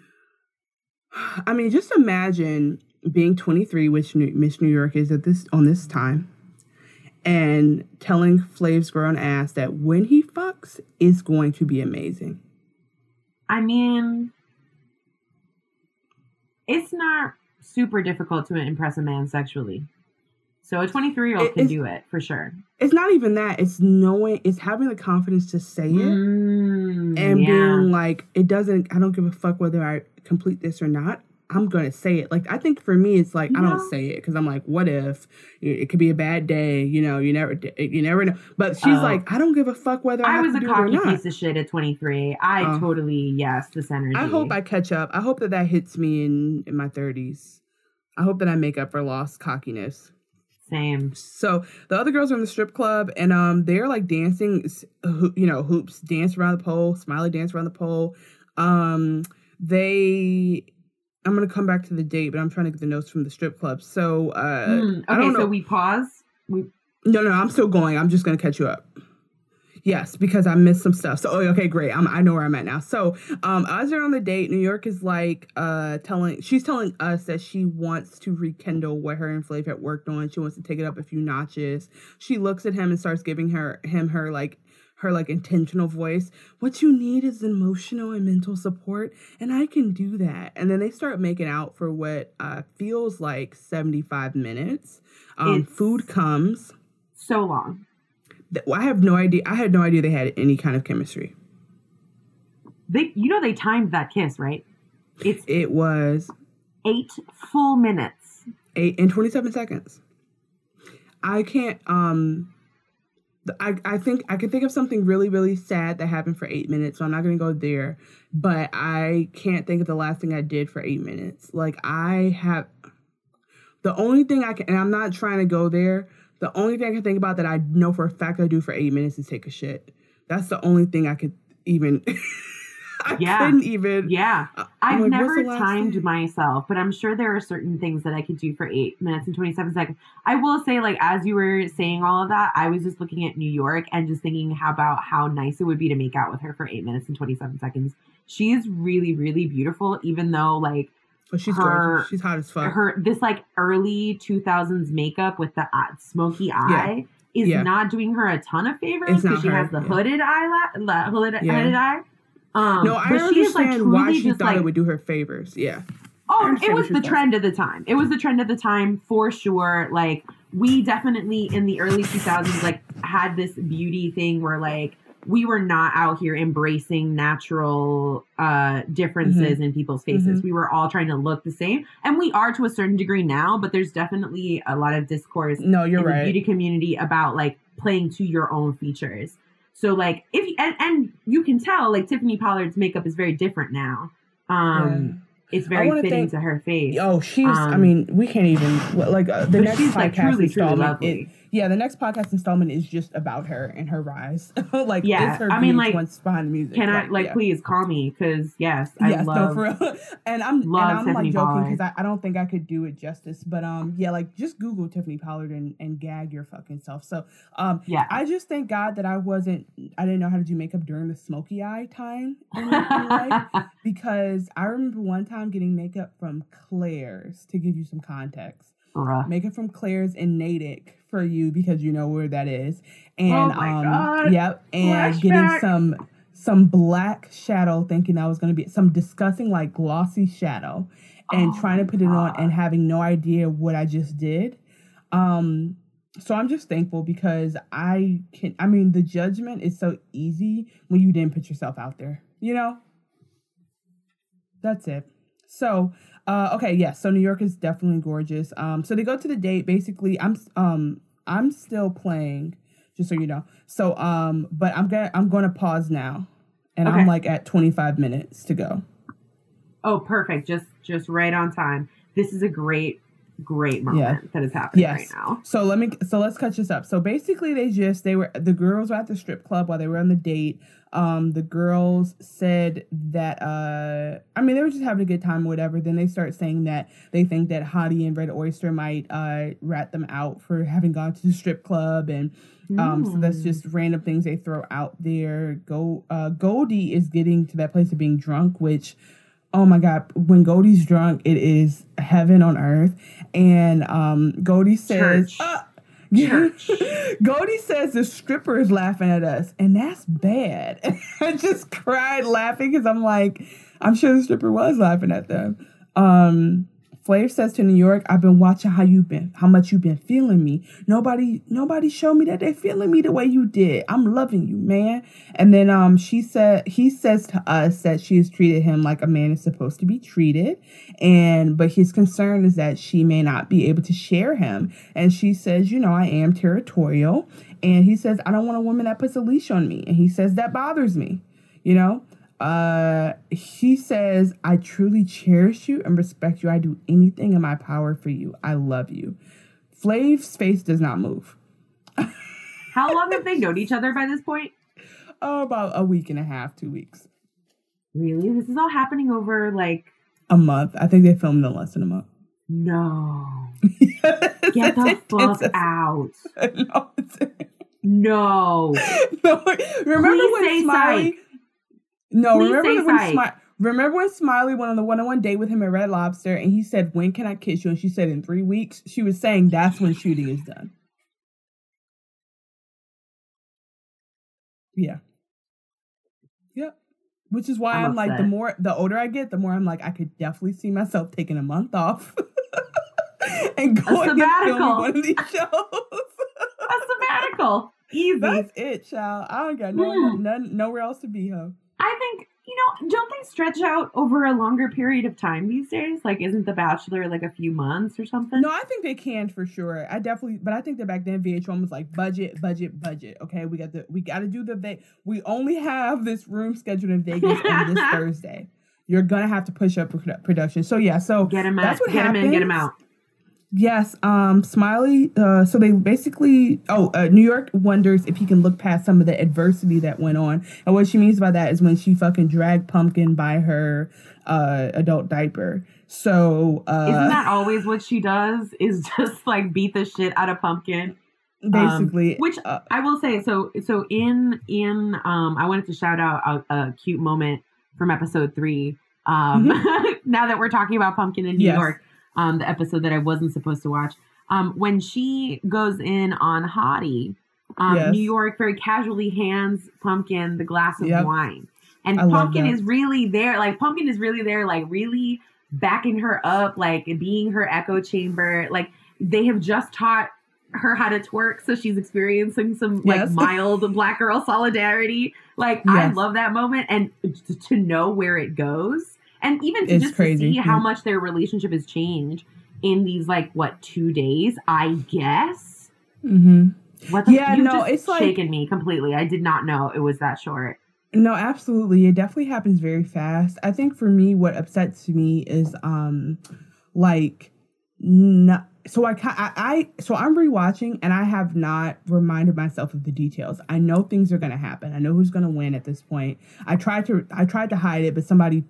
I mean, just imagine being 23, which Miss New York is at this on this time, and telling Flav's grown ass that when he fucks, it's going to be amazing. I mean, it's not super difficult to impress a man sexually. So a 23 year old can do it for sure. It's not even that. It's knowing, it's having the confidence to say it mm, and yeah. being like, it doesn't, I don't give a fuck whether I complete this or not. I'm gonna say it. Like I think for me, it's like I don't say it because I'm like, what if it could be a bad day? You know, you never, you never know. But she's oh. like, I don't give a fuck whether I, I was a cocky piece of shit at 23. I uh, totally yes, this energy. I hope I catch up. I hope that that hits me in in my 30s. I hope that I make up for lost cockiness. Same. So the other girls are in the strip club and um they're like dancing, you know, Hoopz dance around the pole, smiley dance around the pole. Um, they I'm gonna come back to the date, but I'm trying to get the notes from the strip club. So uh mm, okay, I don't know. so we pause. We no no I'm still going. I'm just gonna catch you up. Yes, because I missed some stuff. So oh, okay, great. I'm, I know where I'm at now. So um, as they're on the date, New York is like uh, telling she's telling us that she wants to rekindle what her and Flav had worked on. She wants to take it up a few notches. She looks at him and starts giving her him her like her like intentional voice. What you need is emotional and mental support, and I can do that. And then they start making out for what uh, feels like 75 minutes. Um, food comes. So long. I have no idea. I had no idea they had any kind of chemistry. They, you know, they timed that kiss, right? It's it was eight full minutes. Eight and 27 seconds. I can't um I, I think I can think of something really, really sad that happened for eight minutes, so I'm not gonna go there. But I can't think of the last thing I did for eight minutes. Like I have the only thing I can and I'm not trying to go there. The only thing I can think about that I know for a fact I do for eight minutes is take a shit. That's the only thing I could even I yeah. couldn't even. Yeah. Uh, I've like, never timed thing? myself, but I'm sure there are certain things that I could do for eight minutes and 27 seconds. I will say, like, as you were saying all of that, I was just looking at New York and just thinking how about how nice it would be to make out with her for eight minutes and 27 seconds. She is really, really beautiful, even though, like, Oh, she's her, gorgeous. She's hot as fuck. Her this like early 2000s makeup with the uh, smoky eye yeah. is yeah. not doing her a ton of favors because she has the yeah. hooded eye, la- hooded, hooded eye. Um, no, I understand like why she thought like, it would do her favors. Yeah. Oh, it was the trend of the time. It was the trend of the time for sure. Like we definitely in the early 2000s like had this beauty thing where like we were not out here embracing natural uh differences mm-hmm. in people's faces. Mm-hmm. We were all trying to look the same. And we are to a certain degree now, but there's definitely a lot of discourse no, you're in right. the beauty community about like playing to your own features. So like if and, and you can tell like Tiffany Pollard's makeup is very different now. Um yeah. it's very fitting think, to her face. Oh, she's um, I mean, we can't even like uh, the next podcast like, truly, installment truly it, yeah, the next podcast installment is just about her and her rise. like, yeah, her I mean, like, behind the music. Can I like, yeah. please call me? Because yes, I yes, love. No, for real. and I'm and I'm like joking because I, I don't think I could do it justice. But um, yeah, like just Google Tiffany Pollard and, and gag your fucking self. So um, yeah, I just thank God that I wasn't. I didn't know how to do makeup during the smoky eye time in my life because I remember one time getting makeup from Claire's to give you some context. Bruh. Makeup from Claire's in Natick for you because you know where that is. And oh um God. yep, and Flashback. getting some some black shadow thinking that was going to be some disgusting like glossy shadow and oh trying to put it on and having no idea what I just did. Um so I'm just thankful because I can I mean the judgment is so easy when you didn't put yourself out there, you know? That's it. So, uh, okay, yes. Yeah, so New York is definitely gorgeous. Um, so they go to the date. Basically, I'm um I'm still playing, just so you know. So um, but I'm gonna I'm gonna pause now, and okay. I'm like at 25 minutes to go. Oh, perfect. Just just right on time. This is a great great moment yeah. that is happening yes. right now. So let me so let's catch this up. So basically they just they were the girls were at the strip club while they were on the date. Um the girls said that uh I mean they were just having a good time or whatever. Then they start saying that they think that Hottie and Red Oyster might uh rat them out for having gone to the strip club and um, mm. so that's just mm. random things they throw out there. Go uh Goldie is getting to that place of being drunk, which oh my god when goldie's drunk it is heaven on earth and um goldie says uh, Church. Goldie says the stripper is laughing at us, and that's bad. I just cried laughing because I'm like, I'm sure the stripper was laughing at them. Um, Flav says to New York, I've been watching how you've been, how much you've been feeling me. Nobody, nobody showed me that they're feeling me the way you did. I'm loving you, man. And then um she said he says to us that she has treated him like a man is supposed to be treated. And but his concern is that she may not be able to share him. And she says, you know, I am territorial. And he says, I don't want a woman that puts a leash on me. And he says that bothers me, you know? Uh, he says, I truly cherish you and respect you. I do anything in my power for you. I love you. Flav's face does not move. How long have they known each other by this point? Oh, about a week and a half, two weeks. Really? This is all happening over like a month. I think they filmed in less than a month. No. yes, Get the fuck out. No. no. Remember Please when Smiley? Psych. No, Please remember when Smi- remember when Smiley went on the one-on-one date with him at Red Lobster, and he said, "When can I kiss you?" And she said, "In three weeks." She was saying that's when shooting is done. Yeah. Yep. Which is why I'm, I'm like the more the older I get, the more I'm like I could definitely see myself taking a month off and going and filming one of these shows. a sabbatical. Easy. That's it, child. I don't got no, mm. none, nowhere else to be, huh? I think you know, don't they stretch out over a longer period of time these days? Like, isn't The Bachelor like a few months or something? No, I think they can for sure. I definitely, but I think that back then VH1 was like budget, budget, budget. Okay, we got the, we got to do the, we only have this room scheduled in Vegas on this Thursday. You're gonna have to push up production. So yeah, so get him out, that's what get happens. him in, get him out. Yes, um, Smiley. Uh, so they basically, oh, uh, New York wonders if he can look past some of the adversity that went on, and what she means by that is when she fucking dragged Pumpkin by her uh, adult diaper. So uh, isn't that always what she does? Is just like beat the shit out of Pumpkin, basically. Um, which uh, I will say, so so in in um, I wanted to shout out a, a cute moment from episode three. Um, mm-hmm. now that we're talking about Pumpkin in New yes. York um, the episode that I wasn't supposed to watch. Um, when she goes in on Hottie, um, yes. New York very casually hands Pumpkin the glass of yep. wine. And I Pumpkin is really there, like, Pumpkin is really there, like, really backing her up, like, being her echo chamber. Like, they have just taught her how to twerk, so she's experiencing some, yes. like, mild black girl solidarity. Like, yes. I love that moment. And to know where it goes and even to it's just crazy. to see how much their relationship has changed in these like what two days i guess mm-hmm. what the, yeah no it's like shaken me completely i did not know it was that short no absolutely it definitely happens very fast i think for me what upsets me is um like no so I, I, I so I'm rewatching and I have not reminded myself of the details. I know things are going to happen. I know who's going to win at this point. I tried to I tried to hide it, but somebody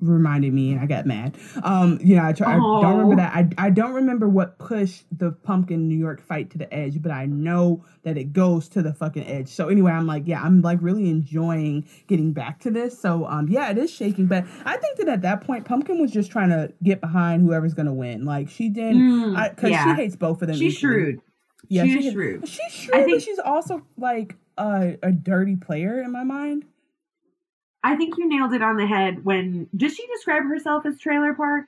reminded me and I got mad. Um, you know, I, try, I don't remember that. I, I don't remember what pushed the pumpkin New York fight to the edge, but I know that it goes to the fucking edge. So anyway, I'm like, yeah, I'm like really enjoying getting back to this. So um, yeah, it is shaking, but I think that at that point, Pumpkin was just trying to get behind whoever's gonna win. Like she didn't, because mm, yeah. she hates both of them. She's equally. shrewd. Yeah, she's she, shrewd. She's shrewd, I think, but she's also like a, a dirty player in my mind. I think you nailed it on the head when does she describe herself as trailer park?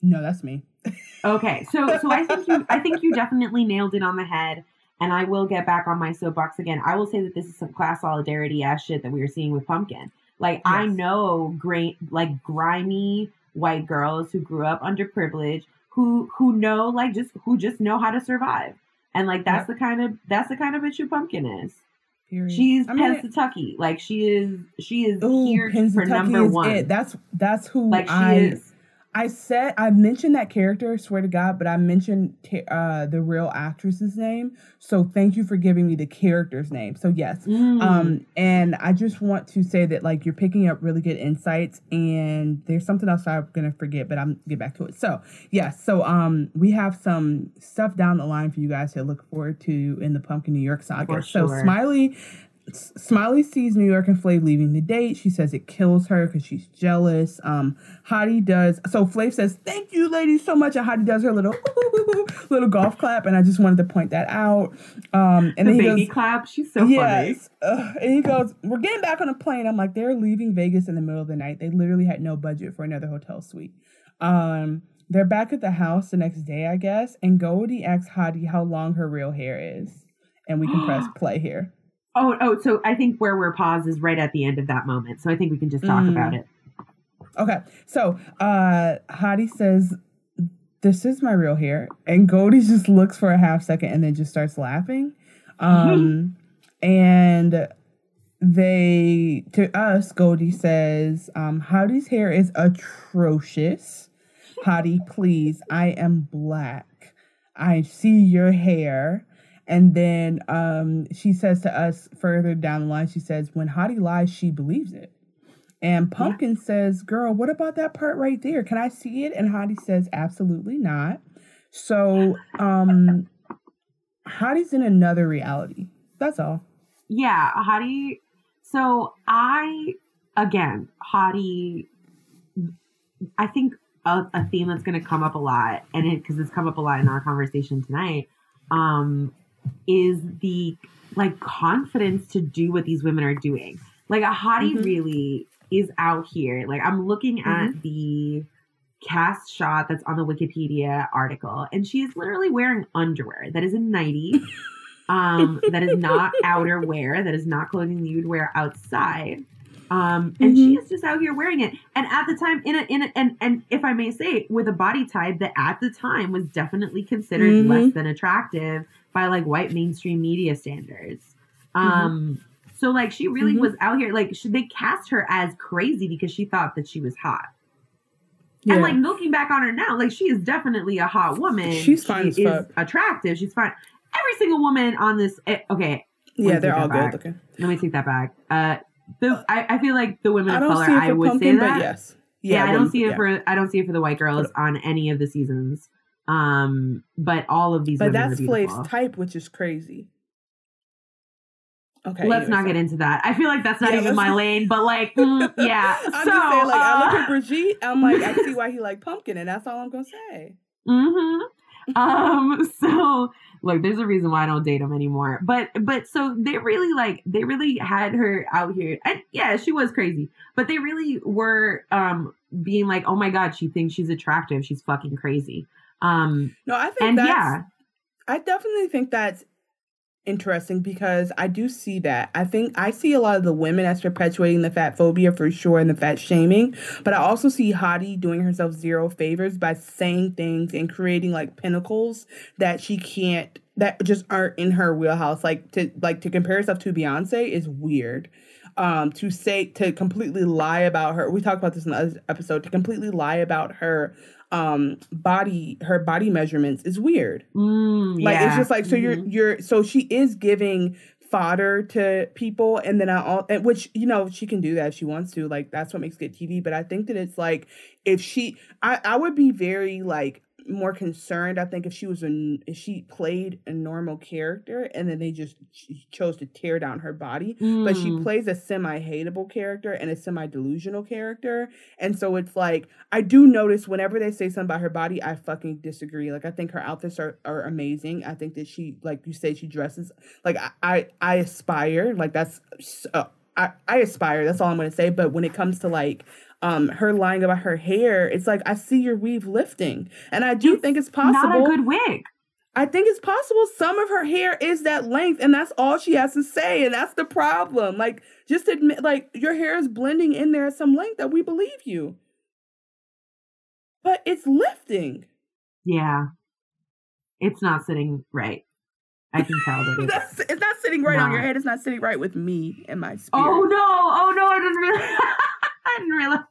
No, that's me. okay. So so I think you I think you definitely nailed it on the head. And I will get back on my soapbox again. I will say that this is some class solidarity ass shit that we are seeing with Pumpkin. Like yes. I know great like grimy white girls who grew up underprivileged who who know like just who just know how to survive. And like that's yep. the kind of that's the kind of bitch who Pumpkin is. Period. She's I mean, Pennsatucky. Like she is she is ooh, here for number one. It. That's that's who like she I, is. I said I mentioned that character, swear to God, but I mentioned uh, the real actress's name. So thank you for giving me the character's name. So yes, mm. um, and I just want to say that like you're picking up really good insights, and there's something else I'm gonna forget, but I'm get back to it. So yes, so um, we have some stuff down the line for you guys to look forward to in the Pumpkin New York saga. Sure. So Smiley Smiley sees New York and Flav leaving the date. She says it kills her because she's jealous. Um, Hottie does so. Flav says, "Thank you, ladies, so much." And Hottie does her little little golf clap, and I just wanted to point that out. Um, and the then baby goes, clap. She's so yes. funny. Uh, and he goes, "We're getting back on a plane." I'm like, "They're leaving Vegas in the middle of the night. They literally had no budget for another hotel suite." Um, they're back at the house the next day, I guess, and Goldie asks Hottie how long her real hair is, and we can press play here. Oh, oh, so I think where we're paused is right at the end of that moment. So I think we can just talk mm. about it. Okay. So uh Hottie says, This is my real hair. And Goldie just looks for a half second and then just starts laughing. Um and they to us, Goldie says, um, Hottie's hair is atrocious. Hottie, please, I am black. I see your hair. And then um, she says to us further down the line, she says, when Hottie lies, she believes it. And Pumpkin yeah. says, Girl, what about that part right there? Can I see it? And Hottie says, Absolutely not. So um Hottie's in another reality. That's all. Yeah, Hottie. So I again, Hottie I think a, a theme that's gonna come up a lot, and it because it's come up a lot in our conversation tonight, um, is the like confidence to do what these women are doing. Like a hottie mm-hmm. really is out here. Like I'm looking mm-hmm. at the cast shot that's on the Wikipedia article, and she is literally wearing underwear that is a nightie. um, that is not outerwear, that is not clothing you would wear outside. Um, and mm-hmm. she is just out here wearing it. And at the time, in a, in a, and and if I may say, with a body type that at the time was definitely considered mm-hmm. less than attractive by like white mainstream media standards. Mm-hmm. Um, so like she really mm-hmm. was out here. Like should they cast her as crazy because she thought that she was hot. Yeah. And like looking back on her now, like she is definitely a hot woman. She's fine. She is attractive. She's fine. Every single woman on this. Eh, okay. Yeah, they're all good looking. Let me take that back. Uh, the I, I feel like the women of color. I would pumpkin, say that. yes. Yeah, yeah I don't see it yeah. for I don't see it for the white girls on any of the seasons. Um, but all of these. But that's Flav's type, which is crazy. Okay. Let's not get into that. I feel like that's not yeah, even my lane, but like, mm, yeah. I'm so, just saying, like, uh, I look at uh, Brigitte, I'm like, I see why he like pumpkin, and that's all I'm gonna say. Mm-hmm. Um. So, look, there's a reason why I don't date him anymore. But, but so they really like they really had her out here, and yeah, she was crazy, but they really were um being like, oh my god, she thinks she's attractive, she's fucking crazy. Um. No, I think and yeah. I definitely think that's interesting because I do see that. I think I see a lot of the women as perpetuating the fat phobia for sure and the fat shaming, but I also see Hottie doing herself zero favors by saying things and creating like pinnacles that she can't that just aren't in her wheelhouse. Like to like to compare herself to Beyonce is weird. Um, to say to completely lie about her. We talked about this in the episode. To completely lie about her um body her body measurements is weird mm, like yeah. it's just like so mm-hmm. you're you're so she is giving fodder to people and then I all which you know she can do that if she wants to like that's what makes good TV but I think that it's like if she I I would be very like more concerned. I think if she was a if she played a normal character and then they just chose to tear down her body, mm. but she mm. plays a semi hateable character and a semi delusional character, and so it's like I do notice whenever they say something about her body, I fucking disagree. Like I think her outfits are are amazing. I think that she like you say she dresses like I I, I aspire like that's. Uh, I, I aspire. That's all I'm gonna say. But when it comes to like um her lying about her hair, it's like I see your weave lifting, and I do it's think it's possible. Not a good wig. I think it's possible some of her hair is that length, and that's all she has to say, and that's the problem. Like, just admit, like your hair is blending in there at some length that we believe you, but it's lifting. Yeah, it's not sitting right. I can tell that it's, it's not sitting right not. on your head. It's not sitting right with me and my spirit. Oh no! Oh no! I didn't realize. I didn't realize.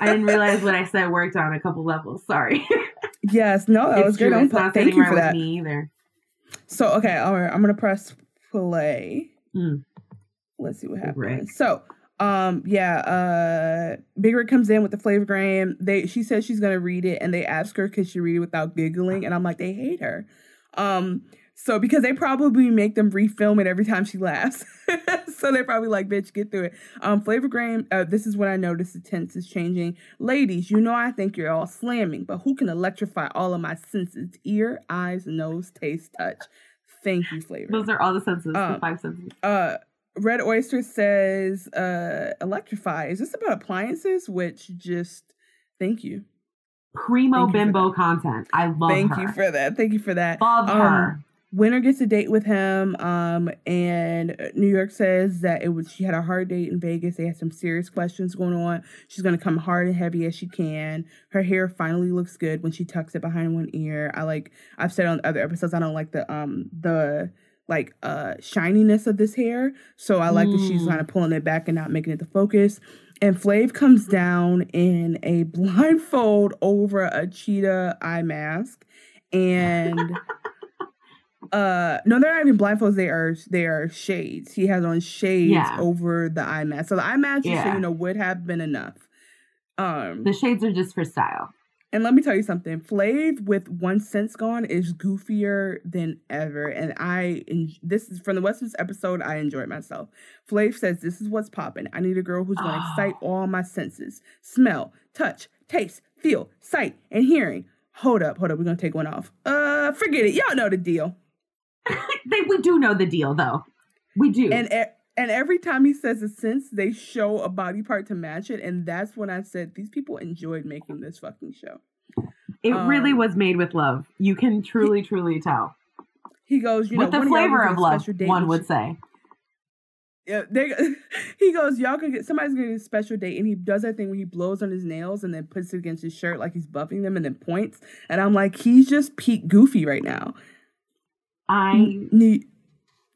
I didn't realize what I said worked on a couple levels. Sorry. yes. No, that it's was good. It's not Thank you right for that. me either. So okay, all right. I'm gonna press play. Mm. Let's see what happens. Right. So um yeah uh big Rick comes in with the flavorgram they she says she's gonna read it and they ask her could she read it without giggling and i'm like they hate her um so because they probably make them refilm it every time she laughs. so they're probably like, bitch, get through it. Um, Flavorgram, uh, this is when I noticed the tense is changing. Ladies, you know I think you're all slamming, but who can electrify all of my senses? Ear, eyes, nose, taste, touch. Thank you, Flavor. Those are all the senses, um, the five senses. Uh Red Oyster says, uh, electrify. Is this about appliances? Which just thank you. Primo thank bimbo content. I love Thank her. you for that. Thank you for that. Love um, her. Winner gets a date with him, um, and New York says that it was she had a hard date in Vegas. They had some serious questions going on. She's gonna come hard and heavy as she can. Her hair finally looks good when she tucks it behind one ear. I like I've said on other episodes I don't like the um the like uh shininess of this hair. So I like mm. that she's mm. kind of pulling it back and not making it the focus. And Flav comes down in a blindfold over a cheetah eye mask and uh no they're not even blindfolds they are they are shades. He has on shades yeah. over the eye mask. So the eye mask yeah. so you know would have been enough. Um the shades are just for style. and let me tell you something flav with one sense gone is goofier than ever and i en- this is from the western's episode i enjoyed myself. Flav says this is what's popping i need a girl who's going to oh. excite all my senses. Smell touch taste feel sight and hearing. Hold up hold up we're gonna take one off. Uh forget it. Y'all know the deal they, we do know the deal, though. We do. And and every time he says a sense, they show a body part to match it, and that's when I said these people enjoyed making this fucking show. It um, really was made with love. You can truly, he, truly tell. He goes, you with know, the flavor of love. One would say. Yeah, they, he goes, y'all can get somebody's gonna get a special date, and he does that thing where he blows on his nails and then puts it against his shirt like he's buffing them, and then points. And I'm like, he's just peak goofy right now. I. He,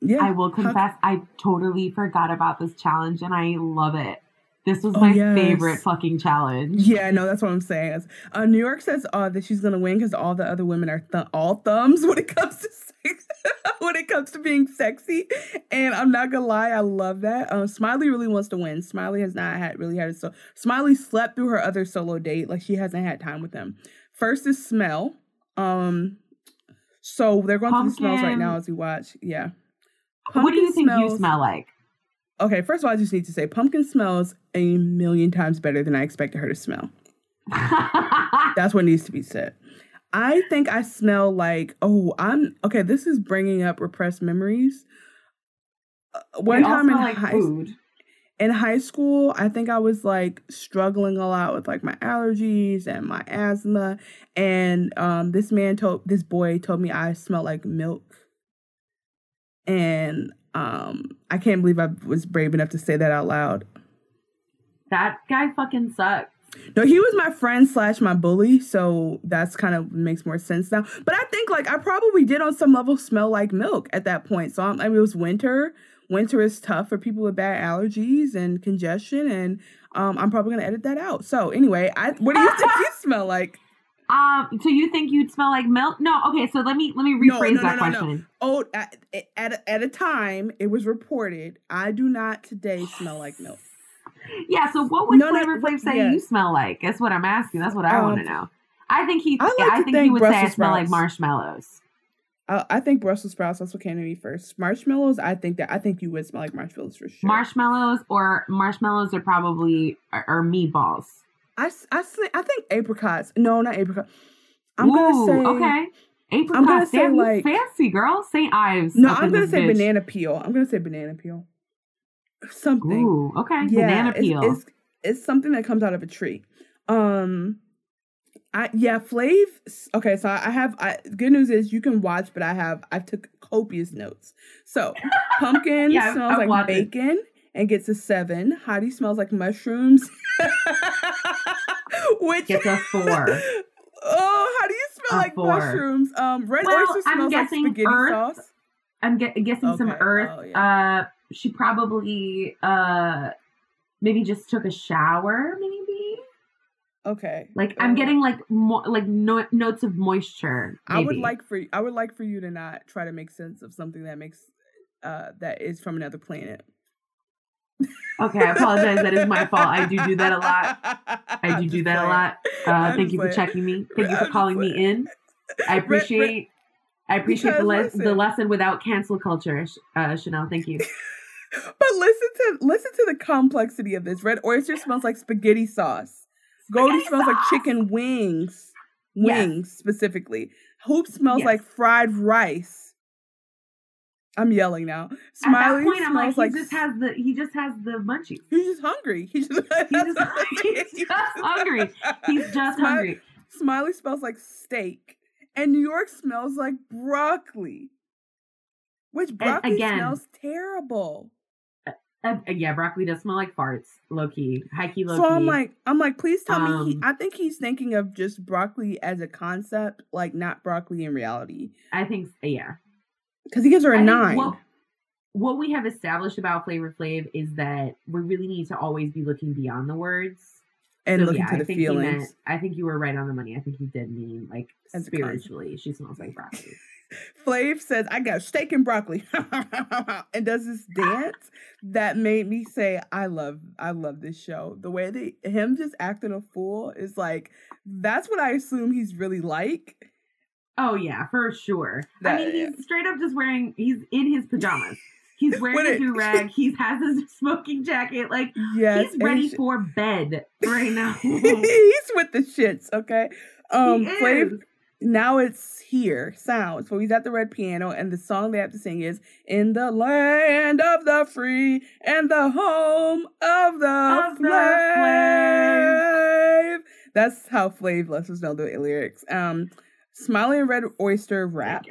yeah. I will confess, How- I totally forgot about this challenge and I love it. This was oh, my yes. favorite fucking challenge. Yeah, no, that's what I'm saying. Uh, New York says uh, that she's gonna win because all the other women are th- all thumbs when it comes to sex- when it comes to being sexy. And I'm not gonna lie, I love that. Um, Smiley really wants to win. Smiley has not had really had a so. Smiley slept through her other solo date, like she hasn't had time with them. First is smell. Um, so they're going Pumpkin. through the smells right now as we watch. Yeah. Pumpkin what do you think smells, you smell like? Okay, first of all, I just need to say pumpkin smells a million times better than I expected her to smell. That's what needs to be said. I think I smell like, oh, I'm okay. This is bringing up repressed memories. Uh, one time in like high, food. In high school, I think I was like struggling a lot with like my allergies and my asthma. And um, this man told this boy told me I smell like milk and um I can't believe I was brave enough to say that out loud. That guy fucking sucks. No, he was my friend slash my bully, so that's kind of makes more sense now. But I think like I probably did on some level smell like milk at that point. So I'm, I mean, it was winter. Winter is tough for people with bad allergies and congestion, and um, I'm probably gonna edit that out. So anyway, I what do you think you smell like? Um, so you think you'd smell like milk? No, okay. So let me let me rephrase no, no, that no, question. Oh, at, at at a time it was reported. I do not today smell like milk. Yeah. So what would Flavor Flav say yeah. you smell like? That's what I'm asking. That's what I um, want to know. I think he. I, like I think he would Brussels say I smell sprouts. like marshmallows. I think Brussels sprouts. That's what came to me first. Marshmallows. I think that I think you would smell like marshmallows for sure. Marshmallows or marshmallows are probably or meatballs. I, I, I think apricots. No, not apricot. I'm Ooh, gonna say okay. Apricots. I'm gonna say like fancy girl. St. Ives. No, I'm gonna say bitch. banana peel. I'm gonna say banana peel. Something. Ooh, okay. Yeah, banana peel. It's, it's, it's something that comes out of a tree. Um, I yeah, Flav. Okay, so I have. I good news is you can watch, but I have. I took copious notes. So pumpkin yeah, smells i like bacon and gets a seven. Hottie smells like mushrooms. Which gets a four. Oh, how do you smell a like four. mushrooms? Um, red well, oyster smells like spaghetti earth. sauce. I'm get, guessing okay. some earth. Oh, yeah. Uh, she probably uh maybe just took a shower, maybe. Okay. Like I'm getting like mo- like no- notes of moisture. Maybe. I would like for I would like for you to not try to make sense of something that makes uh that is from another planet. Okay, I apologize. That is my fault. I do do that a lot. I do do that a lot. Uh, thank you for checking me. Thank you for calling me in. I appreciate. I appreciate the, le- the lesson without cancel culture, uh, Chanel. Thank you. but listen to listen to the complexity of this. Red oyster smells like spaghetti sauce. Goldie smells like chicken wings, wings yes. specifically. Hoopz smells yes. like fried rice. I'm yelling now. Smiley At that point, I'm like, he like, just has the he just has the munchies. He's just hungry. He's just, he's just, he's just hungry. He's just Smiley, hungry. Smiley smells like steak, and New York smells like broccoli, which broccoli again, smells terrible. Uh, yeah, broccoli does smell like farts, low key, high key, low so key. So I'm like, I'm like, please tell um, me. He, um, I think he's thinking of just broccoli as a concept, like not broccoli in reality. I think, yeah, because he gives her a I nine. What, what we have established about Flavor Flav is that we really need to always be looking beyond the words and so, looking yeah, to the feelings. Meant, I think you were right on the money. I think he did mean like As spiritually, she smells like broccoli. Flav says, I got steak and broccoli and does this dance that made me say, I love I love this show. The way that him just acting a fool is like that's what I assume he's really like. Oh yeah, for sure. That, I mean, he's yeah. straight up just wearing. He's in his pajamas. He's wearing a do rag. he has his smoking jacket. Like yes, he's ready sh- for bed right now. he's with the shits. Okay. Um, Flav now it's here sounds So he's at the red piano, and the song they have to sing is "In the land of the free and the home of the of slave." That's how Flav lets us know the lyrics. Um, Smiley Red Oyster rap.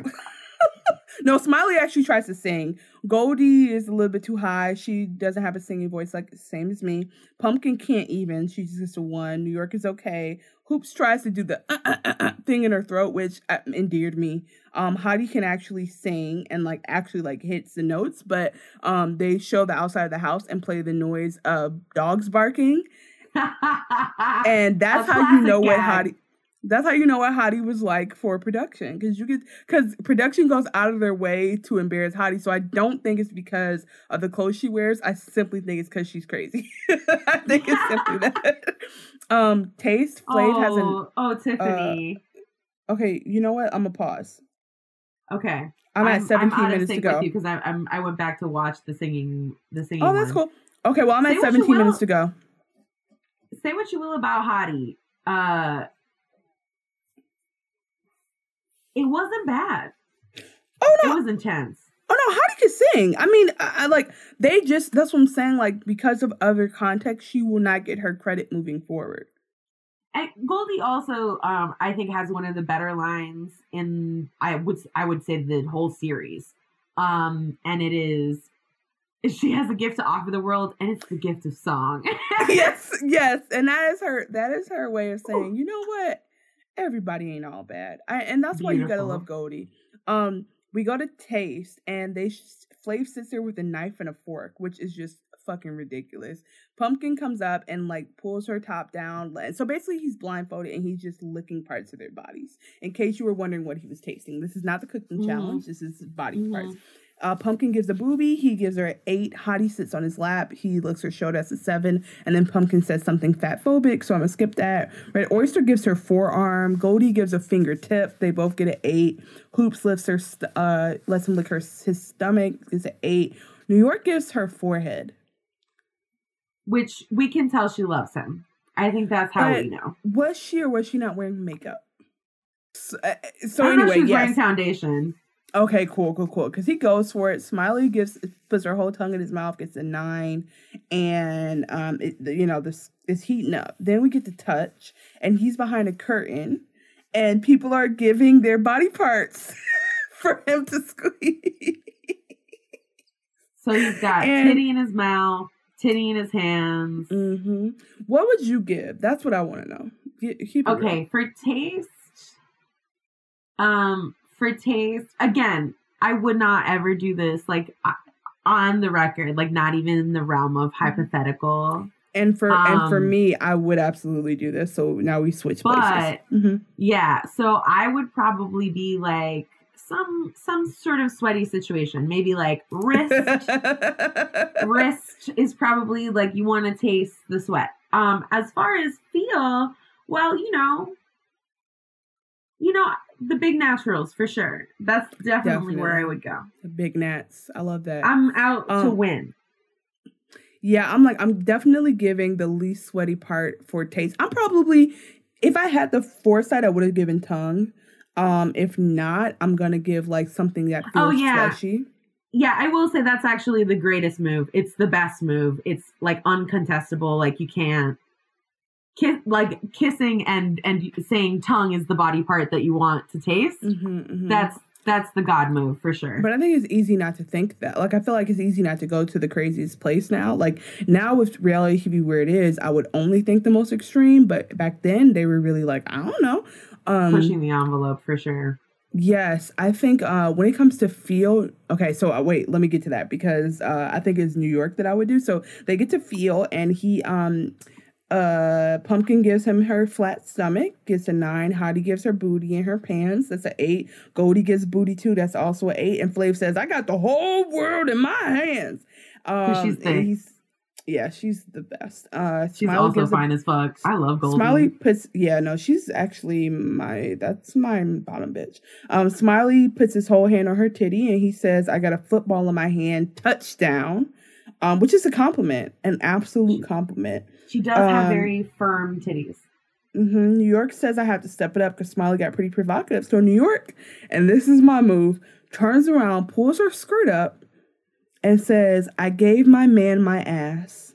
No, Smiley actually tries to sing. Goldie is a little bit too high. She doesn't have a singing voice like same as me. Pumpkin can't even. She's just a one. New York is okay. Hoopz tries to do the uh, uh, uh, uh thing in her throat, which uh, endeared me. Um, Hottie can actually sing and like actually like hits the notes, but um, they show the outside of the house and play the noise of dogs barking. and that's how you know gag. what Hottie that's how you know what Hottie was like for production, because you get because production goes out of their way to embarrass Hottie. So I don't think it's because of the clothes she wears. I simply think it's because she's crazy. I think it's simply that. um, taste Flav oh, has an oh, oh Tiffany. Uh, okay, you know what? I'm gonna pause. Okay, I'm, I'm at 17 I'm minutes to go because I I'm, I went back to watch the singing the singing. Oh, that's one. cool. Okay, well I'm Say at 17 minutes to go. Say what you will about Hottie. Uh it wasn't bad. Oh no, it was intense. Oh no, Hottie can sing. I mean, I, I, like they just that's what I'm saying. Like because of other context, she will not get her credit moving forward. And Goldie also, um, I think, has one of the better lines in I would I would say the whole series. Um, and it is she has a gift to offer the world, and it's the gift of song. yes, yes, and that is her. That is her way of saying, you know what? Everybody ain't all bad. I, and that's Beautiful. why you gotta love Goldie. Um, we go to taste, and they Flav sits there with a knife and a fork, which is just fucking ridiculous. Pumpkin comes up and like pulls her top down. So basically, he's blindfolded and he's just licking parts of their bodies. In case you were wondering what he was tasting, this is not the cooking mm-hmm. challenge. This is body mm-hmm. parts. Uh, Pumpkin gives a booby. He gives her an eight. Hottie sits on his lap. He looks her shoulder as a seven. And then Pumpkin says something fat phobic, so I'm gonna skip that. Red Oyster gives her forearm. Goldie gives a fingertip. They both get an eight. Hoopz lifts her, st- uh, lets him lick her his stomach. Is an eight. New York gives her forehead, which we can tell she loves him. I think that's how but we know. Was she or was she not wearing makeup? So, uh, so anyway, yes. wearing foundation. Okay, cool, cool, cool. Because he goes for it. Smiley gives puts her whole tongue in his mouth, gets a nine, and um, it, you know this is heating up. Then we get to touch, and he's behind a curtain, and people are giving their body parts for him to squeeze. So he's got and, titty in his mouth, titty in his hands. Mm-hmm. What would you give? That's what I want to know. Keep okay, real. for taste, um, for taste, again, I would not ever do this like on the record, like not even in the realm of mm-hmm. hypothetical. And for um, and for um, me, I would absolutely do this. So now we switch but, places. Mm-hmm. Yeah, so I would probably be like some some sort of sweaty situation. Maybe like wrist. wrist is probably like you want to taste the sweat. Um, as far as feel, well, you know, you know, the big naturals for sure. That's definitely, definitely, where I would go. The big nats. I love that. I'm out um, to win. Yeah, I'm like I'm definitely giving the least sweaty part for taste. I'm probably if I had the foresight, I would have given tongue. Um, if not, I'm gonna give like something that oh, feels oh, yeah. fleshy. Yeah, I will say that's actually the greatest move. It's the best move. It's like uncontestable. Like you can't kiss like kissing and and saying tongue is the body part that you want to taste. Mm-hmm, mm-hmm. that's that's the god move for sure. But i think it's easy not to think that. Like i feel like it's easy not to go to the craziest place now. Like now with reality tv where it is i would only think the most extreme but back then they were really like i don't know. Um pushing the envelope for sure. Yes, I think uh, when it comes to feel, okay, so uh, wait, let me get to that because uh, I think it's New York that I would do. So they get to feel, and he um uh, Pumpkin gives him her flat stomach, gets a nine. Hottie gives her booty and her pants. That's an eight. Goldie gives booty too. That's also an eight. And Flav says, "I got the whole world in my hands." Um, she's yeah, she's the best. Uh, she's Smiley also fine a, as fuck. I love Goldie. Smiley puts, yeah, no, she's actually my, that's my bottom bitch. Um, Smiley puts his whole hand on her titty and he says, I got a football in my hand, touchdown, um, which is a compliment, an absolute compliment. She does um, have very firm titties. Mm-hmm. New York says I have to step it up because Smiley got pretty provocative. So New York, and this is my move, turns around, pulls her skirt up, and says, "I gave my man my ass."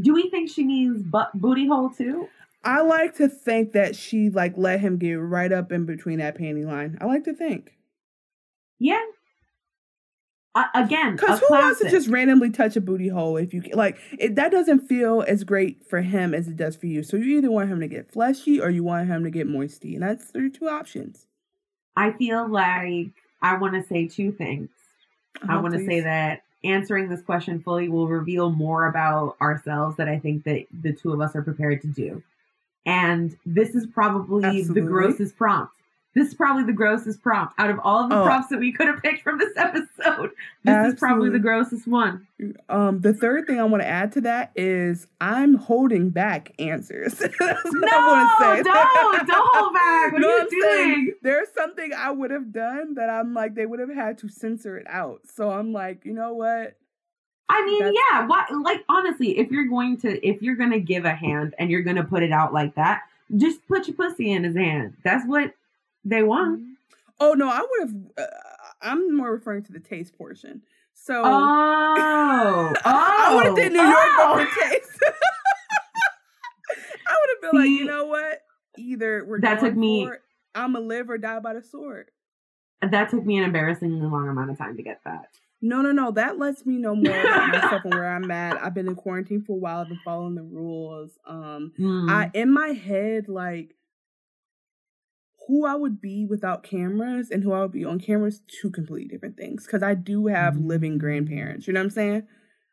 Do we think she means butt booty hole too? I like to think that she like let him get right up in between that panty line. I like to think. Yeah. Uh, again, because who classic. wants to just randomly touch a booty hole if you like it? That doesn't feel as great for him as it does for you. So you either want him to get fleshy or you want him to get moisty, and that's are two options. I feel like I want to say two things. Oh, I want to say that answering this question fully will reveal more about ourselves that I think that the two of us are prepared to do. And this is probably Absolutely. the grossest prompt. This is probably the grossest prompt out of all of the oh. prompts that we could have picked from this episode. This Absolutely. is probably the grossest one. Um, the third thing I want to add to that is I'm holding back answers. No. Don't, don't hold back. What are you doing? There's something I would have done that I'm like they would have had to censor it out. So I'm like, you know what? I mean, That's, yeah. What like honestly, if you're going to if you're gonna give a hand and you're gonna put it out like that, just put your pussy in his hand. That's what they want. Mm-hmm. Oh no, I would have. Uh, I'm more referring to the taste portion. So oh, oh, I would have did New York oh. for taste. I would have been See, like, you know what? Either we're that took me. I'm gonna live or die by the sword. That took me an embarrassingly long amount of time to get that. No, no, no. That lets me know more about myself and where I'm at. I've been in quarantine for a while. I've been following the rules. Um, mm. I in my head like who I would be without cameras and who I would be on cameras, two completely different things. Because I do have mm. living grandparents. You know what I'm saying?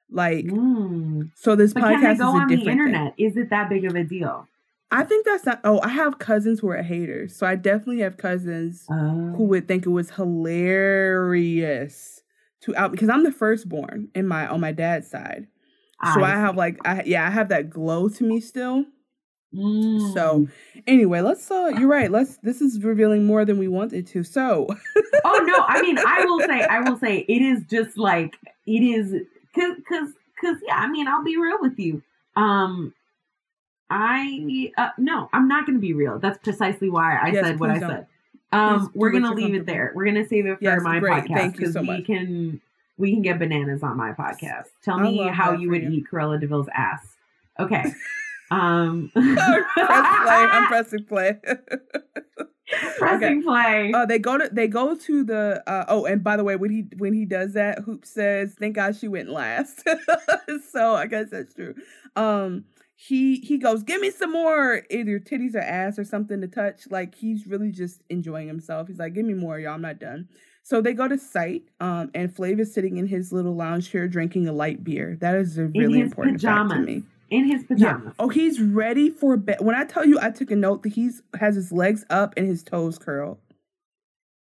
Like, mm. so this but podcast can they go is a on different the internet. Thing. Is it that big of a deal? I think that's not. Oh, I have cousins who are haters, so I definitely have cousins who oh. would think it was hilarious to out because I'm the firstborn in my on my dad's side. So I, I have like I yeah, I have that glow to me still. Mm. So anyway, let's uh you're right. Let's this is revealing more than we wanted to. So Oh no, I mean I will say I will say it is just like it is cuz cuz cuz yeah, I mean I'll be real with you. Um I uh, no, I'm not going to be real. That's precisely why I yes, said what I don't. said. Um, we're gonna leave it there. We're gonna save it for yes, my great. podcast because so we much. can we can get bananas on my podcast. Tell me how you would you. eat Cruella de Vil's ass. Okay. um press play. I'm pressing play. pressing okay. play. Uh, they go to they go to the uh, oh and by the way when he when he does that Hoop says thank God she went last. so I guess that's true. Um he he goes, give me some more either titties or ass or something to touch. Like he's really just enjoying himself. He's like, give me more, y'all. I'm not done. So they go to site, um, and Flav is sitting in his little lounge chair drinking a light beer. That is a really important pajamas. fact to me. In his pajamas. Yeah. Oh, he's ready for bed. When I tell you, I took a note that he's has his legs up and his toes curled.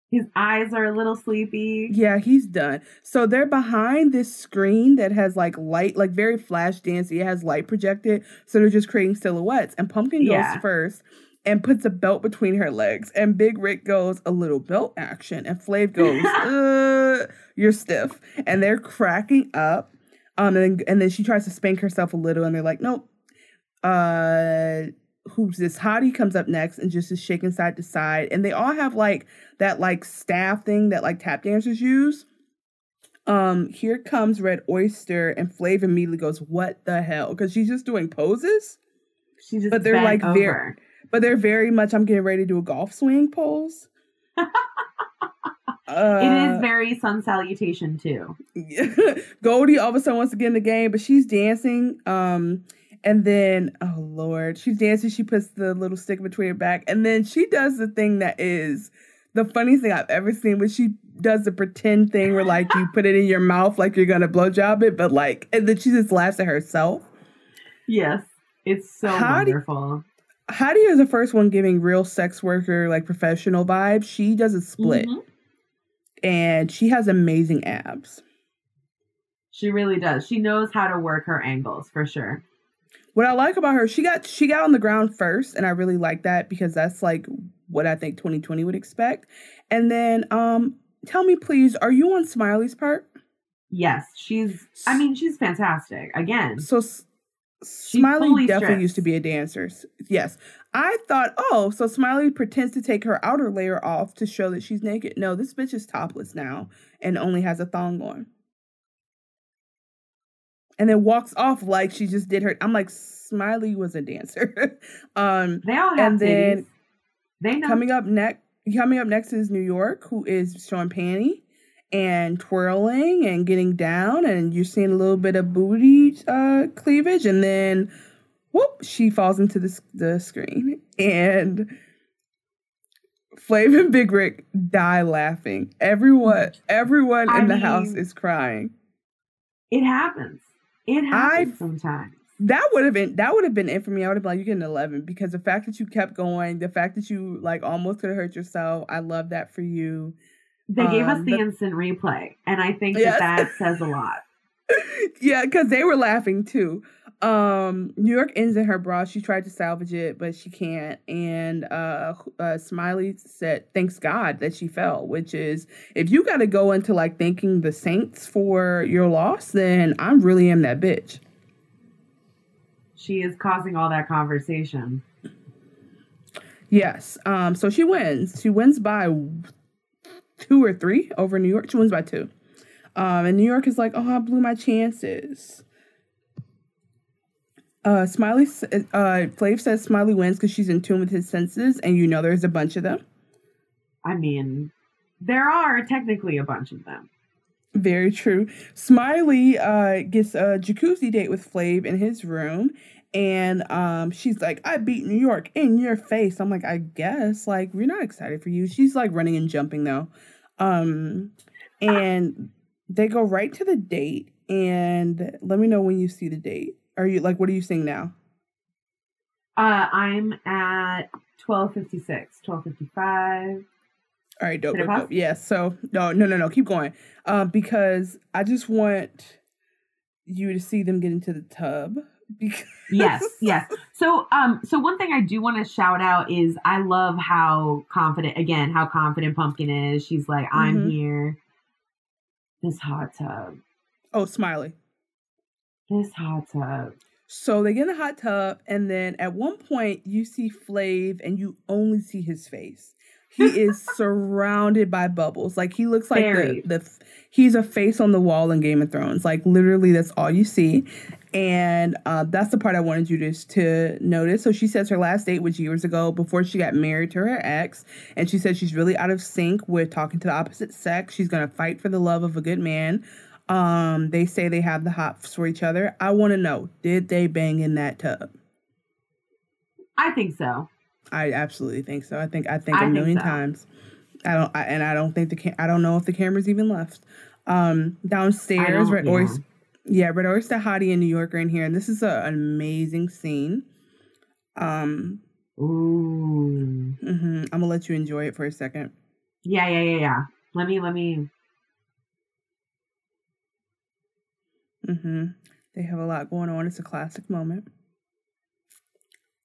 His eyes are a little sleepy. Yeah, he's done. So they're behind this screen that has like light, like very flash dancey. It has light projected. So they're just creating silhouettes. And Pumpkin yeah. goes first and puts a belt between her legs. And Big Rick goes, a little belt action. And Flav goes, uh, you're stiff. And they're cracking up. Um, and, and then she tries to spank herself a little, and they're like, nope. Uh, who's this hottie comes up next and just is shaking side to side and they all have like that like staff thing that like tap dancers use um here comes red oyster and flav immediately goes what the hell because she's just doing poses she just but they're like over. very but they're very much i'm getting ready to do a golf swing pose uh, it is very sun salutation too. Goldie all of a sudden wants to get in the game, but she's dancing. Um, and then, oh Lord, she's dancing. She puts the little stick between her back. And then she does the thing that is the funniest thing I've ever seen, where she does the pretend thing where like you put it in your mouth like you're gonna blowjob it, but like, and then she just laughs at herself. Yes, it's so Hottie, wonderful. Hottie is the first one giving real sex worker, like professional vibes. She does a split. Mm-hmm. And she has amazing abs. She really does. She knows how to work her angles for sure. What I like about her, she got she got on the ground first, and I really like that because that's like what I think 2020 would expect. And then, um, tell me please, are you on Smiley's part? Yes, she's. I mean, she's fantastic. Again, so Smiley definitely stripped. used to be a dancer. Yes, I thought, oh, so Smiley pretends to take her outer layer off to show that she's naked. No, this bitch is topless now and only has a thong on. And then walks off like she just did her. I'm like, Smiley was a dancer. um, they all have and then they know. coming up next. Coming up next is New York, who is showing panty and twirling and getting down, and you're seeing a little bit of booty uh, cleavage, and then whoop, she falls into the, the screen. And Flav and Big Rick die laughing. Everyone, everyone I in the mean, house is crying. It happens. It happens I, sometimes. That would have been that would have been it for me. I would have been like, you get an eleven because the fact that you kept going, the fact that you like almost could have hurt yourself. I love that for you. They um, gave us um, the, the, instant replay, and I think yes. that that says a lot. yeah, because they were laughing too. Um, New York ends in her bra. She tried to salvage it, but she can't. And uh, uh Smiley said, "Thanks God that she fell." Which is, if you got to go into like thanking the saints for your loss, then I really am that bitch. She is causing all that conversation. Yes. Um. So she wins. She wins by two or three over New York. She wins by two. Um. And New York is like, "Oh, I blew my chances." Uh, Smiley, uh, Flav says Smiley wins because she's in tune with his senses, and you know there's a bunch of them. I mean, there are technically a bunch of them. Very true. Smiley uh, gets a jacuzzi date with Flav in his room, and um, she's like, "I beat New York in your face." I'm like, "I guess." Like, we're not excited for you. She's like running and jumping though, um, and they go right to the date. And let me know when you see the date. Are you like what are you seeing now? Uh I'm at 1256, 1255. All right, dope, dope, dope. Yeah, so no, no, no, no, keep going. Uh, because I just want you to see them get into the tub. Because yes, yes. So, um, so one thing I do want to shout out is I love how confident, again, how confident Pumpkin is. She's like, "I'm mm-hmm. here." This hot tub. Oh, Smiley. This hot tub. So they get in the hot tub, and then at one point you see Flav, and you only see his face. He is surrounded by bubbles. Like he looks like the, the he's a face on the wall in Game of Thrones. Like literally, that's all you see. And uh, that's the part I wanted you to, to notice. So she says her last date was years ago before she got married to her ex. And she says she's really out of sync with talking to the opposite sex. She's going to fight for the love of a good man. Um, they say they have the hots for each other. I want to know, did they bang in that tub? I think so. I absolutely think so. I think I think I a million so. times. I don't, I, and I don't think the cam- I don't know if the camera's even left. Um, downstairs, Red yeah. Oyster, yeah, Red Oyster Hottie in New York are in here, and this is a, an amazing scene. Um, ooh, mm-hmm. I'm gonna let you enjoy it for a second. Yeah, yeah, yeah, yeah. Let me, let me Mm-hmm. They have a lot going on. It's a classic moment.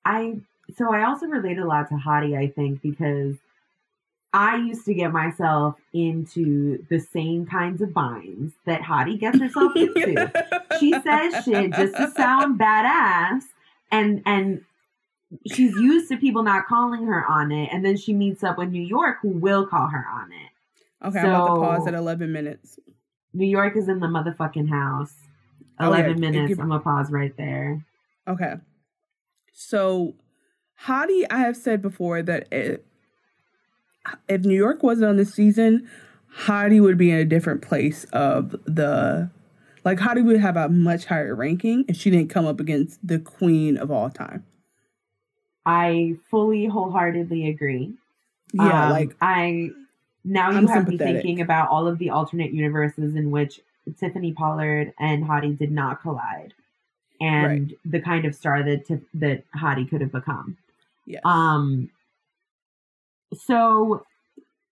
I so I also relate a lot to Hottie, I think, because I used to get myself into the same kinds of binds that Hottie gets herself into. she says shit just to sound badass and and she's used to people not calling her on it and then she meets up with New York who will call her on it. Okay, so, I'm about to pause at 11 minutes. New York is in the motherfucking house. 11 minutes. I'm going to pause right there. Okay. So, Hottie, I have said before that it, if New York wasn't on the season, Hottie would be in a different place of the. Like, Hottie would have a much higher ranking if she didn't come up against the queen of all time. I fully, wholeheartedly agree. Yeah, um, like. I. Now you I'm have me thinking about all of the alternate universes in which Tiffany Pollard and Hottie did not collide, and right. the kind of star that Tif- that Hottie could have become. Yeah. Um. So,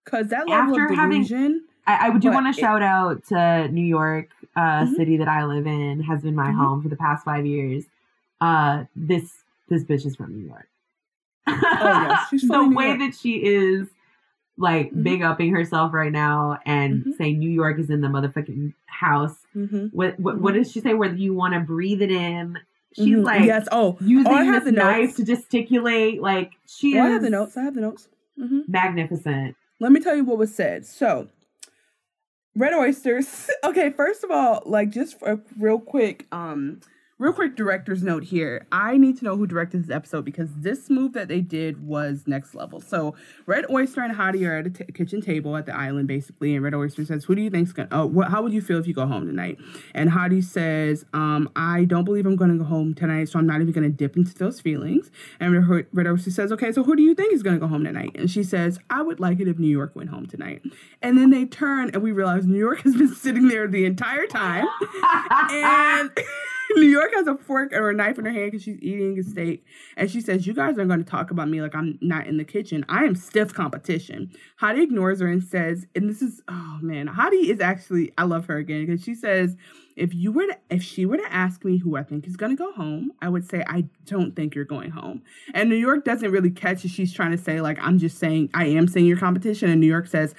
because that level after of delusion, having, I, I do want to shout out to New York, uh, mm-hmm. city that I live in, has been my mm-hmm. home for the past five years. Uh, this this bitch is from New York. oh yes, she's the way York. that she is like mm-hmm. big upping herself right now and mm-hmm. saying New York is in the motherfucking house. Mm-hmm. What, what, what does she say? Whether you want to breathe it in She's mm-hmm. like yes. Oh, using oh, I have the knife notes. to gesticulate. Like she oh, is. I have the notes. I have the notes. Mm-hmm. Magnificent. Let me tell you what was said. So, red oysters. okay, first of all, like just for a real quick, um, real quick director's note here. I need to know who directed this episode because this move that they did was next level. So Red Oyster and Hottie are at a t- kitchen table at the island, basically, and Red Oyster says, "Who do you think's gonna? Oh, what, how would you feel if you go home tonight?" And Hottie says, um, "I don't believe I'm going to go home tonight, so I'm not even going to dip into those feelings." And Red, Red Oyster says, "Okay, so who do you think is going to go home tonight?" And she says, "I would like it if New York went home tonight." And then they turn, and we realize New York has been sitting there the entire time, and. New York has a fork or a knife in her hand because she's eating a steak. And she says, You guys are going to talk about me like I'm not in the kitchen. I am stiff competition. Hottie ignores her and says, and this is, oh man, Hottie is actually, I love her again because she says, if you were to, if she were to ask me who I think is going to go home, I would say, I don't think you're going home. And New York doesn't really catch it. She's trying to say, like, I'm just saying, I am saying your competition. And New York says,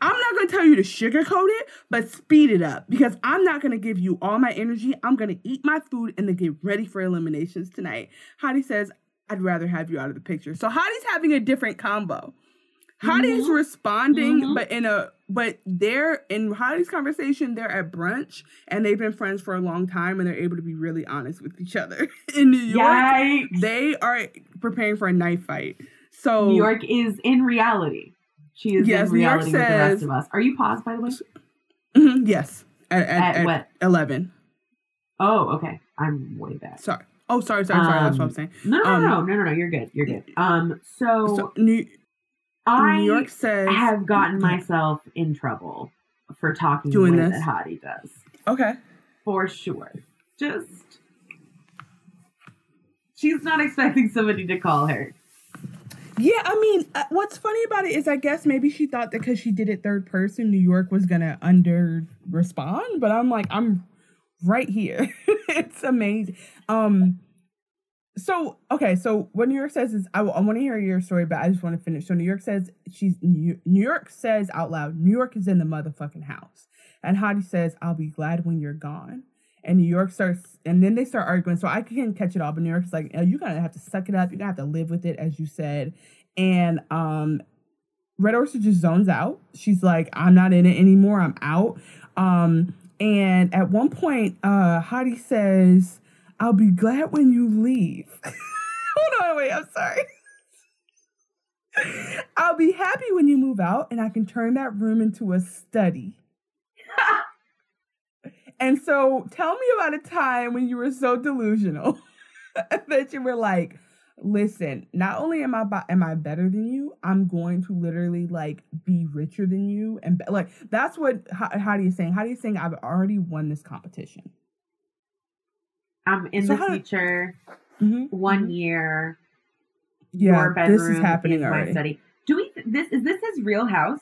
I'm not going to tell you to sugarcoat it, but speed it up because I'm not going to give you all my energy. I'm going to eat my food and then get ready for eliminations tonight. Hottie says, I'd rather have you out of the picture. So Hottie's having a different combo. Hottie's mm-hmm. responding, mm-hmm. but in a but they're in Hottie's conversation, they're at brunch and they've been friends for a long time and they're able to be really honest with each other. in New York, Yikes. they are preparing for a knife fight. So New York is in reality. She is yes, in reality says, with the rest of us. Are you paused, by the way? Mm-hmm, yes. At, at, at, at, what? 11. Oh, okay. I'm way back. Sorry. Oh, sorry, sorry, sorry. Um, That's what I'm um, saying. No, no, um, no, no, no, no. You're good. You're good. Um, so, so New, I New York says have gotten myself in trouble for talking doing the way this. that Hottie does. Okay. For sure. Just she's not expecting somebody to call her. Yeah, I mean, uh, what's funny about it is I guess maybe she thought that because she did it third person, New York was gonna under respond, but I'm like, I'm right here. it's amazing. Um, so okay, so what New York says is I, I want to hear your story, but I just want to finish. So New York says she's New, New York says out loud, New York is in the motherfucking house, and Hottie says, "I'll be glad when you're gone." And New York starts, and then they start arguing. So I can't catch it all, but New York's like, oh, you're gonna have to suck it up. You're gonna have to live with it, as you said. And um, Red Oyster just zones out. She's like, I'm not in it anymore. I'm out. Um, and at one point, uh, Hottie says, I'll be glad when you leave. Hold on, wait, I'm sorry. I'll be happy when you move out and I can turn that room into a study. And so tell me about a time when you were so delusional that you were like, listen, not only am I am I better than you, I'm going to literally like be richer than you and be- like that's what how, how do you saying? How do you saying I've already won this competition? I'm in so the future. Mm-hmm, one mm-hmm. year. Yeah, your bedroom this is happening is already. study. Do we this is this his real house?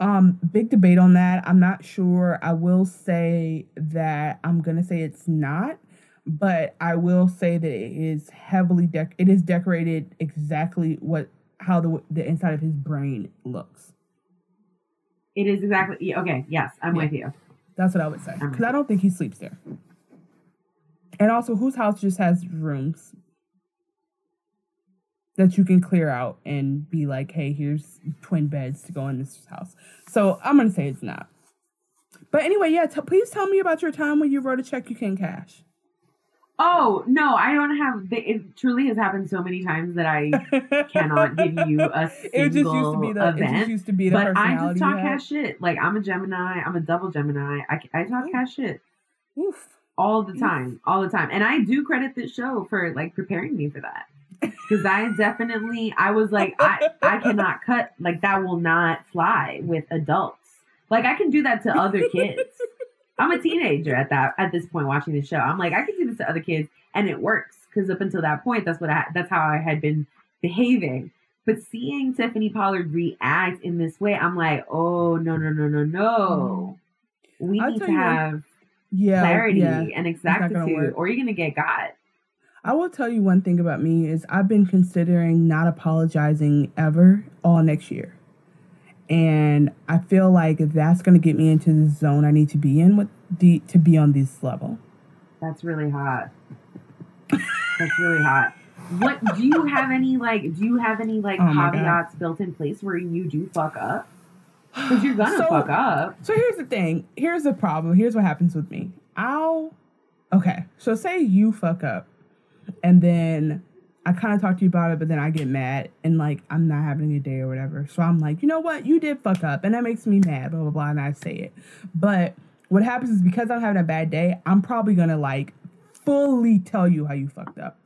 Um, big debate on that. I'm not sure. I will say that I'm gonna say it's not, but I will say that it is heavily dec. It is decorated exactly what how the the inside of his brain looks. It is exactly okay. Yes, I'm yeah. with you. That's what I would say because I don't think he sleeps there. And also, whose house just has rooms that you can clear out and be like, hey, here's twin beds to go in this house. So I'm gonna say it's not. But anyway, yeah, t- please tell me about your time when you wrote a check you can cash. Oh no, I don't have. It truly has happened so many times that I cannot give you a single it just used to be the, event. It just used to be the but I just talk cash shit. Like I'm a Gemini. I'm a double Gemini. I, I talk cash shit. Oof. All the time, Oof. all the time, and I do credit this show for like preparing me for that because I definitely I was like I I cannot cut like that will not fly with adults. Like I can do that to other kids. I'm a teenager at that at this point watching the show. I'm like I can do this to other kids and it works because up until that point that's what I that's how I had been behaving. But seeing Tiffany Pollard react in this way, I'm like, oh no no no no no. We I'll need to have yeah, clarity yeah, and exactitude, or you're gonna get got. I will tell you one thing about me is I've been considering not apologizing ever all next year. And I feel like that's going to get me into the zone I need to be in with the to be on this level. That's really hot. That's really hot. What do you have any like? Do you have any like Oh God. caveats built in place where you do fuck up? Because you're gonna So- fuck up. So here's the thing. Here's the problem. Here's what happens with me. I'll okay. So say you fuck up, and then I kind of talk to you about it, but then I get mad and like I'm not having a good day or whatever. So I'm like, you know what? You did fuck up, and that makes me mad. Blah blah blah, and I say it. But what happens is because I'm having a bad day, I'm probably gonna like fully tell you how you fucked up.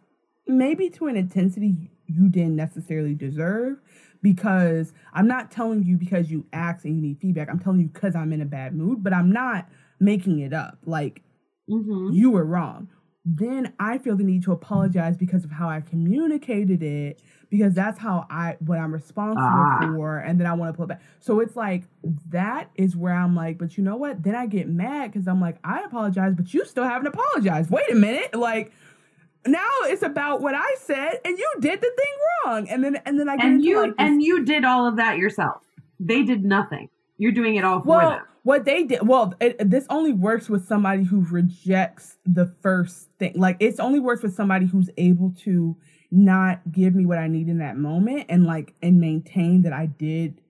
Maybe to an intensity you didn't necessarily deserve because I'm not telling you because you asked and you need feedback. I'm telling you because I'm in a bad mood, but I'm not making it up. Like Mm-hmm. you were wrong. Then I feel the need to apologize because of how I communicated it, because that's how I what I'm responsible Ah. for, and then I want to pull it back. So it's like that is where I'm like, but you know what? Then I get mad because I'm like, I apologize, but you still haven't apologized. Wait a minute, like now it's about what I said, and you did the thing wrong, and then and then I get And you like and you did all of that yourself. They did nothing. You're doing it all for well, them. What they did, well, it, this only works with somebody who rejects the first thing. Like, it's only works with somebody who's able to not give me what I need in that moment and like and maintain that I did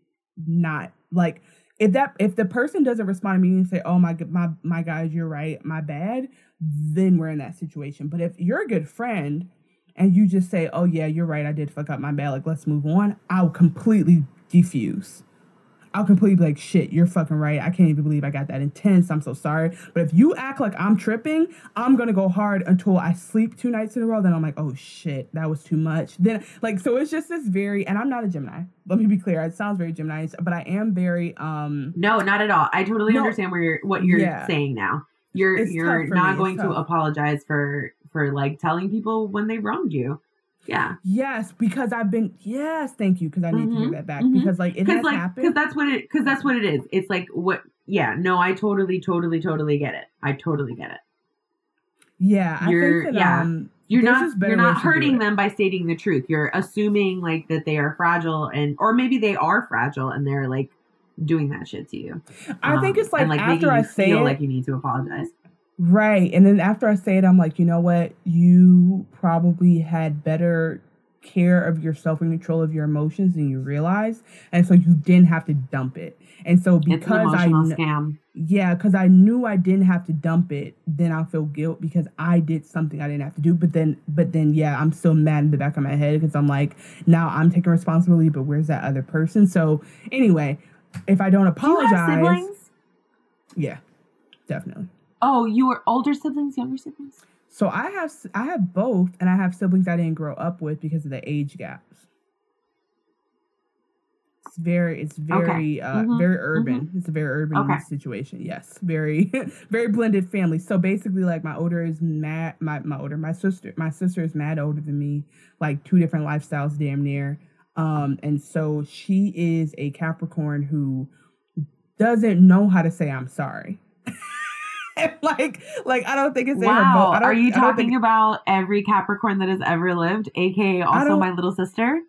not like if that if the person doesn't respond immediately and say, "Oh my my my guys, you're right, my bad," then we're in that situation. But if you're a good friend and you just say, "Oh yeah, you're right, I did fuck up my bad. Like, let's move on," I'll completely defuse. I'll completely be like, shit, you're fucking right. I can't even believe I got that intense. I'm so sorry. But if you act like I'm tripping, I'm gonna go hard until I sleep two nights in a row. Then I'm like, oh shit, that was too much. Then like so it's just this very and I'm not a Gemini. Let me be clear. It sounds very Gemini, but I am very um No, not at all. I totally No. understand where you're what you're Yeah. saying now. You're It's you're not me. going to apologize for for like telling people when they wronged you. Yeah. yes, because I've been yes, thank you, because I need to hear Mhm, that back. mhm. Because like it has like happened. cuz that's what it cuz that's what it is. It's like what yeah, no, I totally totally totally get it. I totally get it. yeah, you're- think that yeah. um You're not you're not ways to do hurting them by stating the truth. You're assuming like that they are fragile and or maybe they are fragile and they're like doing that shit to you. I think Um, it's like, and, like after I say feel it, like you need to apologize. Right. And then after I say it, I'm like, you know what? You probably had better care of yourself and control of your emotions than you realize. And so you didn't have to dump it. And so It's an because I kn- scam. yeah, because I knew I didn't have to dump it, then I'll feel guilt because I did something I didn't have to do. But then but then yeah, I'm still mad in the back of my head because I'm like, now I'm taking responsibility, but where's that other person? So anyway, if I don't Do apologize, siblings? yeah, definitely. Oh, you were older siblings, younger siblings? So I have I have both, and I have siblings I didn't grow up with because of the age gaps. It's very it's very uh Mhm, very urban. It's a very urban Okay. situation. Yes, very very blended family. So basically, like my older is mad. My my older my sister my sister is mad older than me. Like two different lifestyles, damn near. Um, and so she is a Capricorn who doesn't know how to say I'm sorry. like like I don't think it's in her vo- Wow. I Are you talking think- about every Capricorn that has ever lived, aka also my little sister?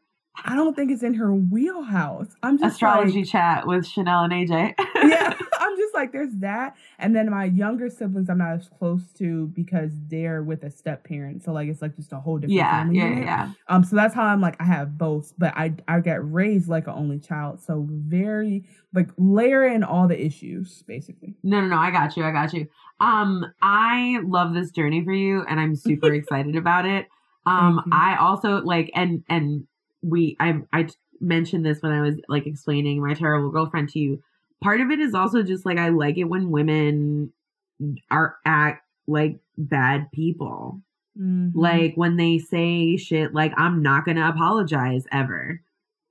I don't think it's in her wheelhouse. I'm just Astrology like, chat with Chanel and AJ. yeah, like, there's that, and then my younger siblings, I'm not as close to because they're with a step parent, so like it's like just a whole different yeah, family yeah, unit. yeah. Um, so that's how I'm like, I have both, but I I get raised like an only child, so very like layer in all the issues basically. No, no, no. I got you. I got you. Um, I love this journey for you, and I'm super excited about it. Um, I also like, and and we, I I mentioned this when I was like explaining my terrible girlfriend to you. Part of it is also just like I like it when women are act like bad people. Mhm. Like when they say shit like I'm not gonna apologize ever.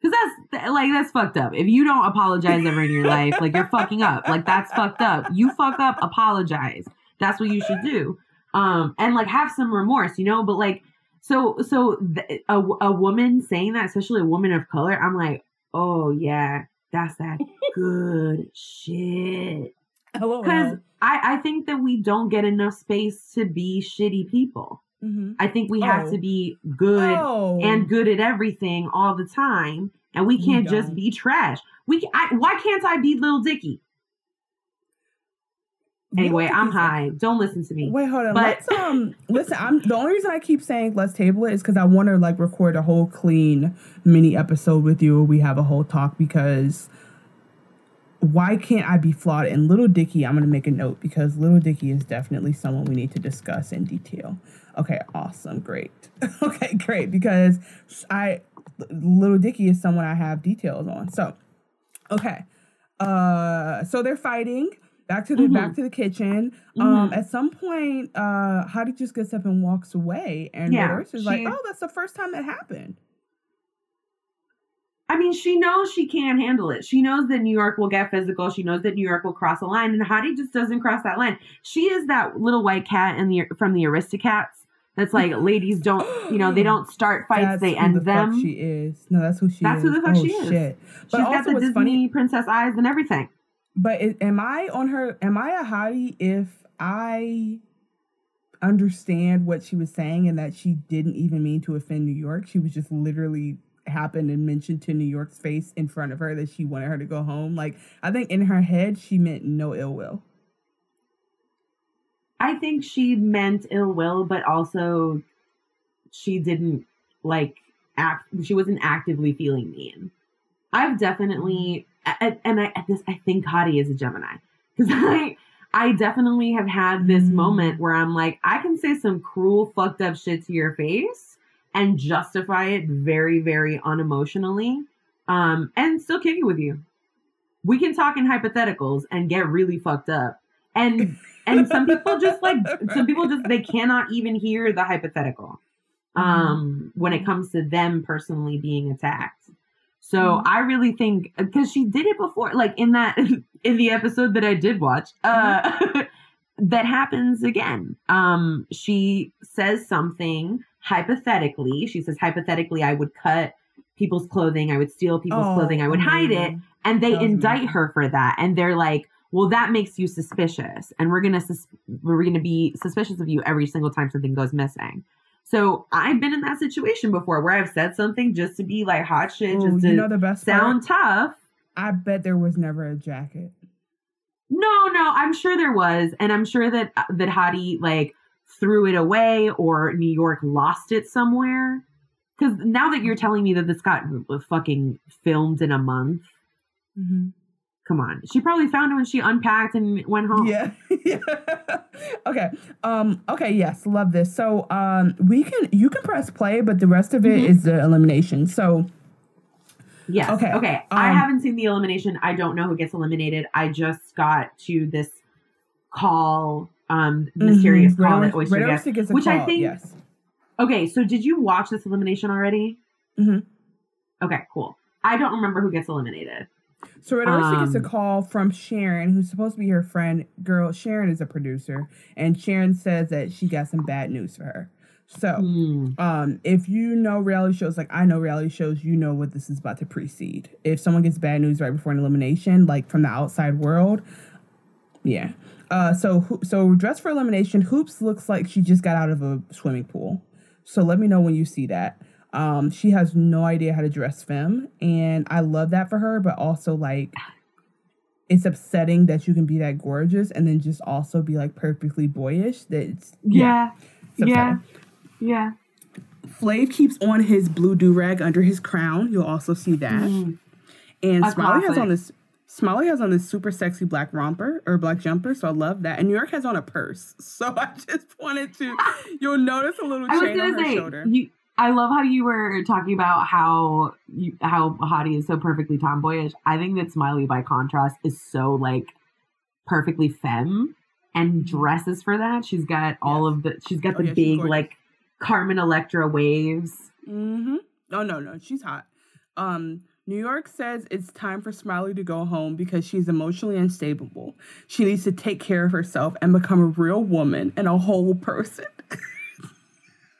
Cause that's like that's fucked up. If you don't apologize ever in your life, like you're fucking up. Like that's fucked up. You fuck up, apologize. That's what you should do. Um and like have some remorse, you know. But like so so th- a a woman saying that, especially a woman of color, I'm like, oh yeah, that's that good shit. Because I I think that we don't get enough space to be shitty people. Mhm. I think we have Oh. to be good Oh. and good at everything all the time, and we We can't just be trash. We I, why can't I be Lil Dicky? Anyway, I'm high. Don't listen to me. Wait, hold on. But, let's um listen. I'm the only reason I keep saying let's table it is because I want to like record a whole clean mini episode with you where we have a whole talk because why can't I be flawed? And Lil Dicky, I'm gonna make a note because Lil Dicky is definitely someone we need to discuss in detail. Okay, awesome, great. okay, great because I Lil Dicky is someone I have details on. So, okay, uh, so they're fighting back to the mm-hmm. back to the kitchen. Mm-hmm. Um, at some point, uh, Hottie just gets up and walks away, and yeah, is she, like, "Oh, that's the first time that happened." I mean, she knows she can't handle it. She knows that New York will get physical. She knows that New York will cross a line, and Hottie just doesn't cross that line. She is that little white cat in the from the Aristocats. That's like ladies don't, you know, they don't start fights; that's they end the them. she is. No, that's who she that's is. That's who the fuck oh, she is. Shit. But She's got the Disney funny, princess eyes and everything. But is, am I on her? Am I a hottie if I understand what she was saying and that she didn't even mean to offend New York? She was just literally happened and mentioned to New York's face in front of her that she wanted her to go home. Like I think in her head she meant no ill will. I think she meant ill will, but also she didn't like act. She wasn't actively feeling mean. I've definitely and I this I think Hottie is a Gemini because I I definitely have had this mm. moment where I'm like I can say some cruel fucked up shit to your face and justify it very very unemotionally um and still kick it with you. We can talk in hypotheticals and get really fucked up. And and some people just like some people just they cannot even hear the hypothetical mm-hmm. um when it comes to them personally being attacked. So mm-hmm. I really think because she did it before, like in that in the episode that I did watch, uh, mm-hmm. that happens again. Um, she says something hypothetically. She says hypothetically, I would cut people's clothing, I would steal people's oh, clothing, I would hide it, and they indict her for that, and they're like. Well, that makes you suspicious, and we're gonna sus- we're gonna be suspicious of you every single time something goes missing. So I've been in that situation before where I've said something just to be like hot shit, Ooh, just to you know the best sound part? tough. I bet there was never a jacket. No, no, I'm sure there was, and I'm sure that uh, that Hottie like threw it away or New York lost it somewhere. Because now that you're telling me that this got fucking filmed in a month, mm-hmm. Come on. She probably found it when she unpacked and went home. Yeah. yeah. okay. Um, okay, yes, love this. So um we can you can press play, but the rest of it mm-hmm. is the elimination. So Yes. Okay. Okay. Um, I haven't seen the elimination. I don't know who gets eliminated. I just got to this call, um, mm-hmm. mysterious mm-hmm. call that Oyster gets, gets which call, I think. Yes. Okay, so did you watch this elimination already? Mm-hmm. Okay, cool. I don't remember who gets eliminated. So Red um, gets a um, call from Sharon, who's supposed to be her friend. Girl, Sharon is a producer, and Sharon says that she got some bad news for her. So, hmm. um, if you know reality shows, like I know reality shows, you know what this is about to precede. If someone gets bad news right before an elimination, like from the outside world, yeah. Uh, so so dress for elimination. Hoopz looks like she just got out of a swimming pool. So let me know when you see that. Um, she has no idea how to dress femme, and I love that for her. But also, like, it's upsetting that you can be that gorgeous and then just also be like perfectly boyish. That it's yeah, yeah, yeah. yeah. Flav keeps on his blue do rag under his crown. You'll also see that. Mm. And Smiley has on this. Smiley has on this super sexy black romper or black jumper, so I love that. And New York has on a purse, so I just wanted to. You'll notice a little chain on her say, shoulder. You, I love how you were talking about how you, how Hottie is so perfectly tomboyish. I think that Smiley, by contrast, is so like perfectly femme and dresses for that. She's got all of the. She's got oh, the yeah, big like Carmen Electra waves. Mm-hmm. Oh no, no, she's hot. Um, New York says it's time for Smiley to go home because she's emotionally unstable. She needs to take care of herself and become a real woman and a whole person.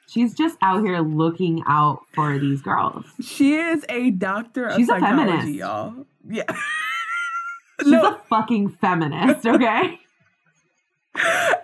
She's just out here looking out for these girls. She is a doctor She's a feminist. y'all. Yeah. She's no. a fucking feminist, okay?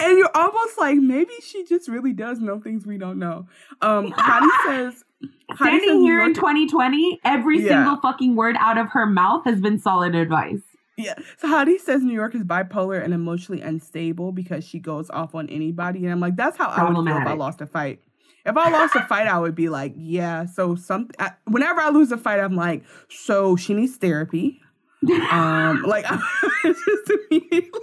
and you're almost like maybe she just really does know things we don't know. Um Hottie says Hottie Standing says here in 2020, every yeah. single fucking word out of her mouth has been solid advice. yeah. So Hottie says New York is bipolar and emotionally unstable because she goes off on anybody, and I'm like, that's how I would feel if I lost a fight. If I lost a fight, I would be like, yeah. So some, I, whenever I lose a fight, I'm like, so she needs therapy. um, like just immediately.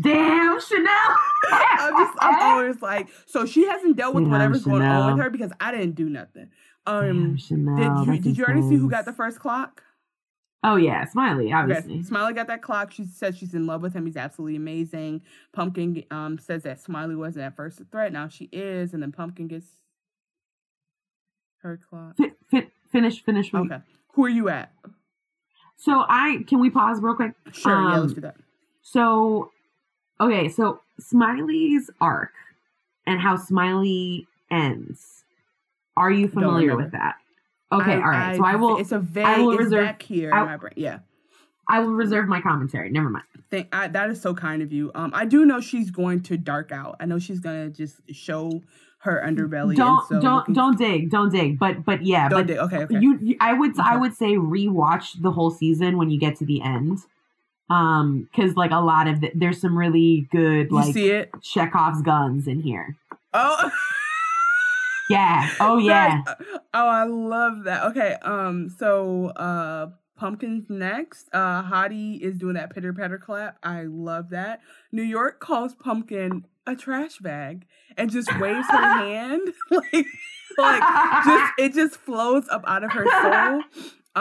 Damn, Chanel. I'm just, I'm always like, so she hasn't dealt with Damn, whatever's Chanel. going on with her because I didn't do nothing. Um, Damn, Chanel, did you, did you already see who got the first clock? Oh yeah, Smiley, obviously. Smiley got that clock. She says she's in love with him. He's absolutely amazing. Pumpkin um says that Smiley wasn't at first a threat. Now she is, and then Pumpkin gets her clock. Finish, finish. Me. Okay. Who are you at? So I can we pause real quick? Sure. Um, yeah, let's um, do that. So, okay, so Smiley's arc and how Smiley ends. Are you familiar with that? Okay, I, all right. I, so I will. It's a vague. I will reserve back here I, in my brain. Yeah. I will reserve my commentary. Never mind. Thank, I, that is so kind of you. Um, I do know she's going to dark out. I know she's gonna just show her underbelly. Don't so don't don't dig, don't dig. But but yeah, don't but dig. Okay, okay. You, you I would okay. I would say rewatch the whole season when you get to the end. Um, because like a lot of the, there's some really good like you see it? Chekhov's guns in here. Oh. Yeah. Oh yeah. Oh, I love that. Okay. Um. So, uh, Pumpkin's next. Uh, Hottie is doing that pitter patter clap. I love that. New York calls Pumpkin a trash bag and just waves her hand like like just it just flows up out of her soul.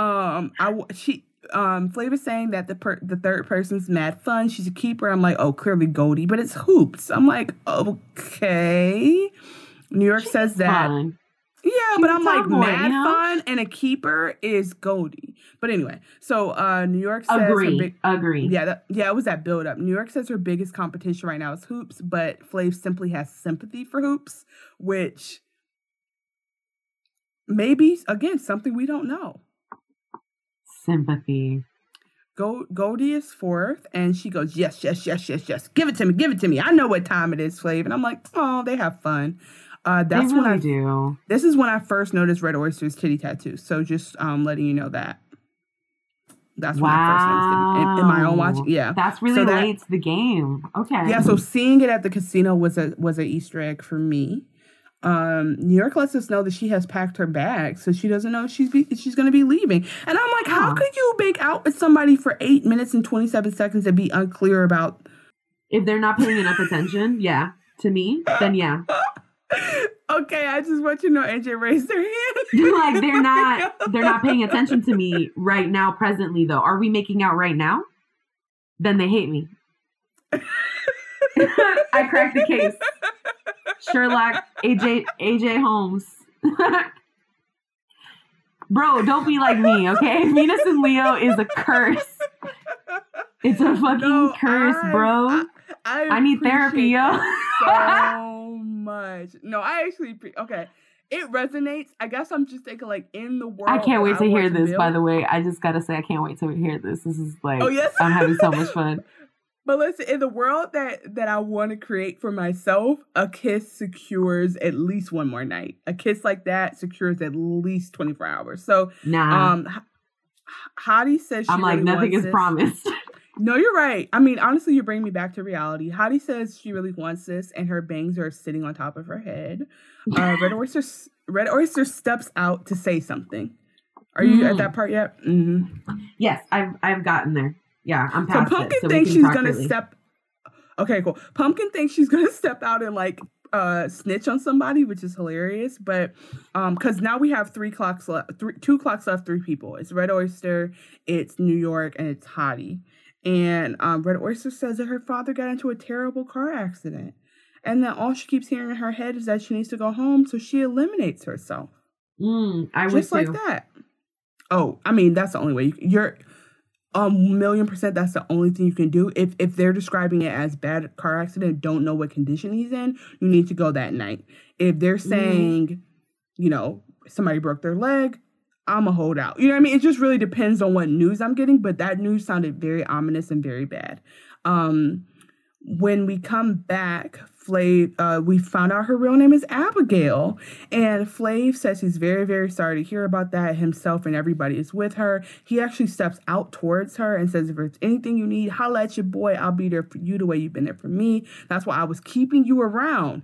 Um. I she um Flav saying that the per- the third person's mad fun. She's a keeper. I'm like, oh, clearly Goldie, but it's Hoopz. I'm like, okay. New York She's says that. Yeah, but I'm like mad you know? fun and a keeper is Goldie. But anyway, so uh New York says agree, big, agree. Yeah, that, yeah, it was that build up. New York says her biggest competition right now is Hoopz, but Flav simply has sympathy for Hoopz, which maybe again something we don't know. Sympathy. Go Goldie is fourth, and she goes, Yes, yes, yes, yes, yes. Give it to me, give it to me. I know what time it is, Flav. And I'm like, Oh, they have fun. Uh, that's really when I do. This is when I first noticed Red Oyster's titty tattoos. So just um, letting you know that. That's wow. when I first noticed it in, in, my own watch. Yeah, that's really so that, late to the game. Okay. Yeah, so seeing it at the casino was a was a Easter egg for me. Um, New York lets us know that she has packed her bag, so she doesn't know she's be, she's going to be leaving. And I'm like, how could you make out with somebody for eight minutes and twenty seven seconds and be unclear about? If they're not paying enough attention, yeah, to me, then yeah. okay, I just want you to know AJ raised their hand. like they're not they're not paying attention to me right now, presently though. Are we making out right now? Then they hate me. I cracked the case. Sherlock, AJ AJ Holmes. Bro, don't be like me, okay? Venus and Leo is a curse. It's a fucking no, curse, I, bro. I, I, I need therapy, yo. so much. No, I actually okay. It resonates. I guess I'm just thinking like in the world. I can't wait to hear this. By the way, I just gotta say I can't wait to hear this. This is like oh yes, I'm having so much fun. But listen, in the world that that I want to create for myself, a kiss secures at least one more night. A kiss like that secures at least 24 hours. So, nah. um Hottie says I'm like nothing is this. promised. No, you're right. I mean, honestly, you bring me back to reality. Hottie says she really wants this, and her bangs are sitting on top of her head. Uh, Red Oyster Red Oyster steps out to say something. Are you mm. at that part yet? Mm-hmm. Yes, I've I've gotten there. Yeah, I'm past so Pumpkin it, so thinks she's gonna step. Okay, cool. Pumpkin thinks she's gonna step out and like uh snitch on somebody, which is hilarious. But um, because now we have three clocks left, three two clocks left, three people. It's Red Oyster, it's New York, and it's Hottie. And um, Red Oyster says that her father got into a terrible car accident. And that all she keeps hearing in her head is that she needs to go home, so she eliminates herself. Mm, I Just like too. that. Oh, I mean, that's the only way. You, you're a million percent that's the only thing you can do. If if they're describing it as bad car accident, don't know what condition he's in, you need to go that night. If they're mm-hmm. saying, mm. you know, somebody broke their leg, I'm a holdout. You know what I mean? It just really depends on what news I'm getting, but that news sounded very ominous and very bad. Um, when we come back, Flav, uh, we found out her real name is Abigail. And Flav says he's very, very sorry to hear about that. Himself and everybody is with her. He actually steps out towards her and says, If there's anything you need, holla at your boy. I'll be there for you the way you've been there for me. That's why I was keeping you around.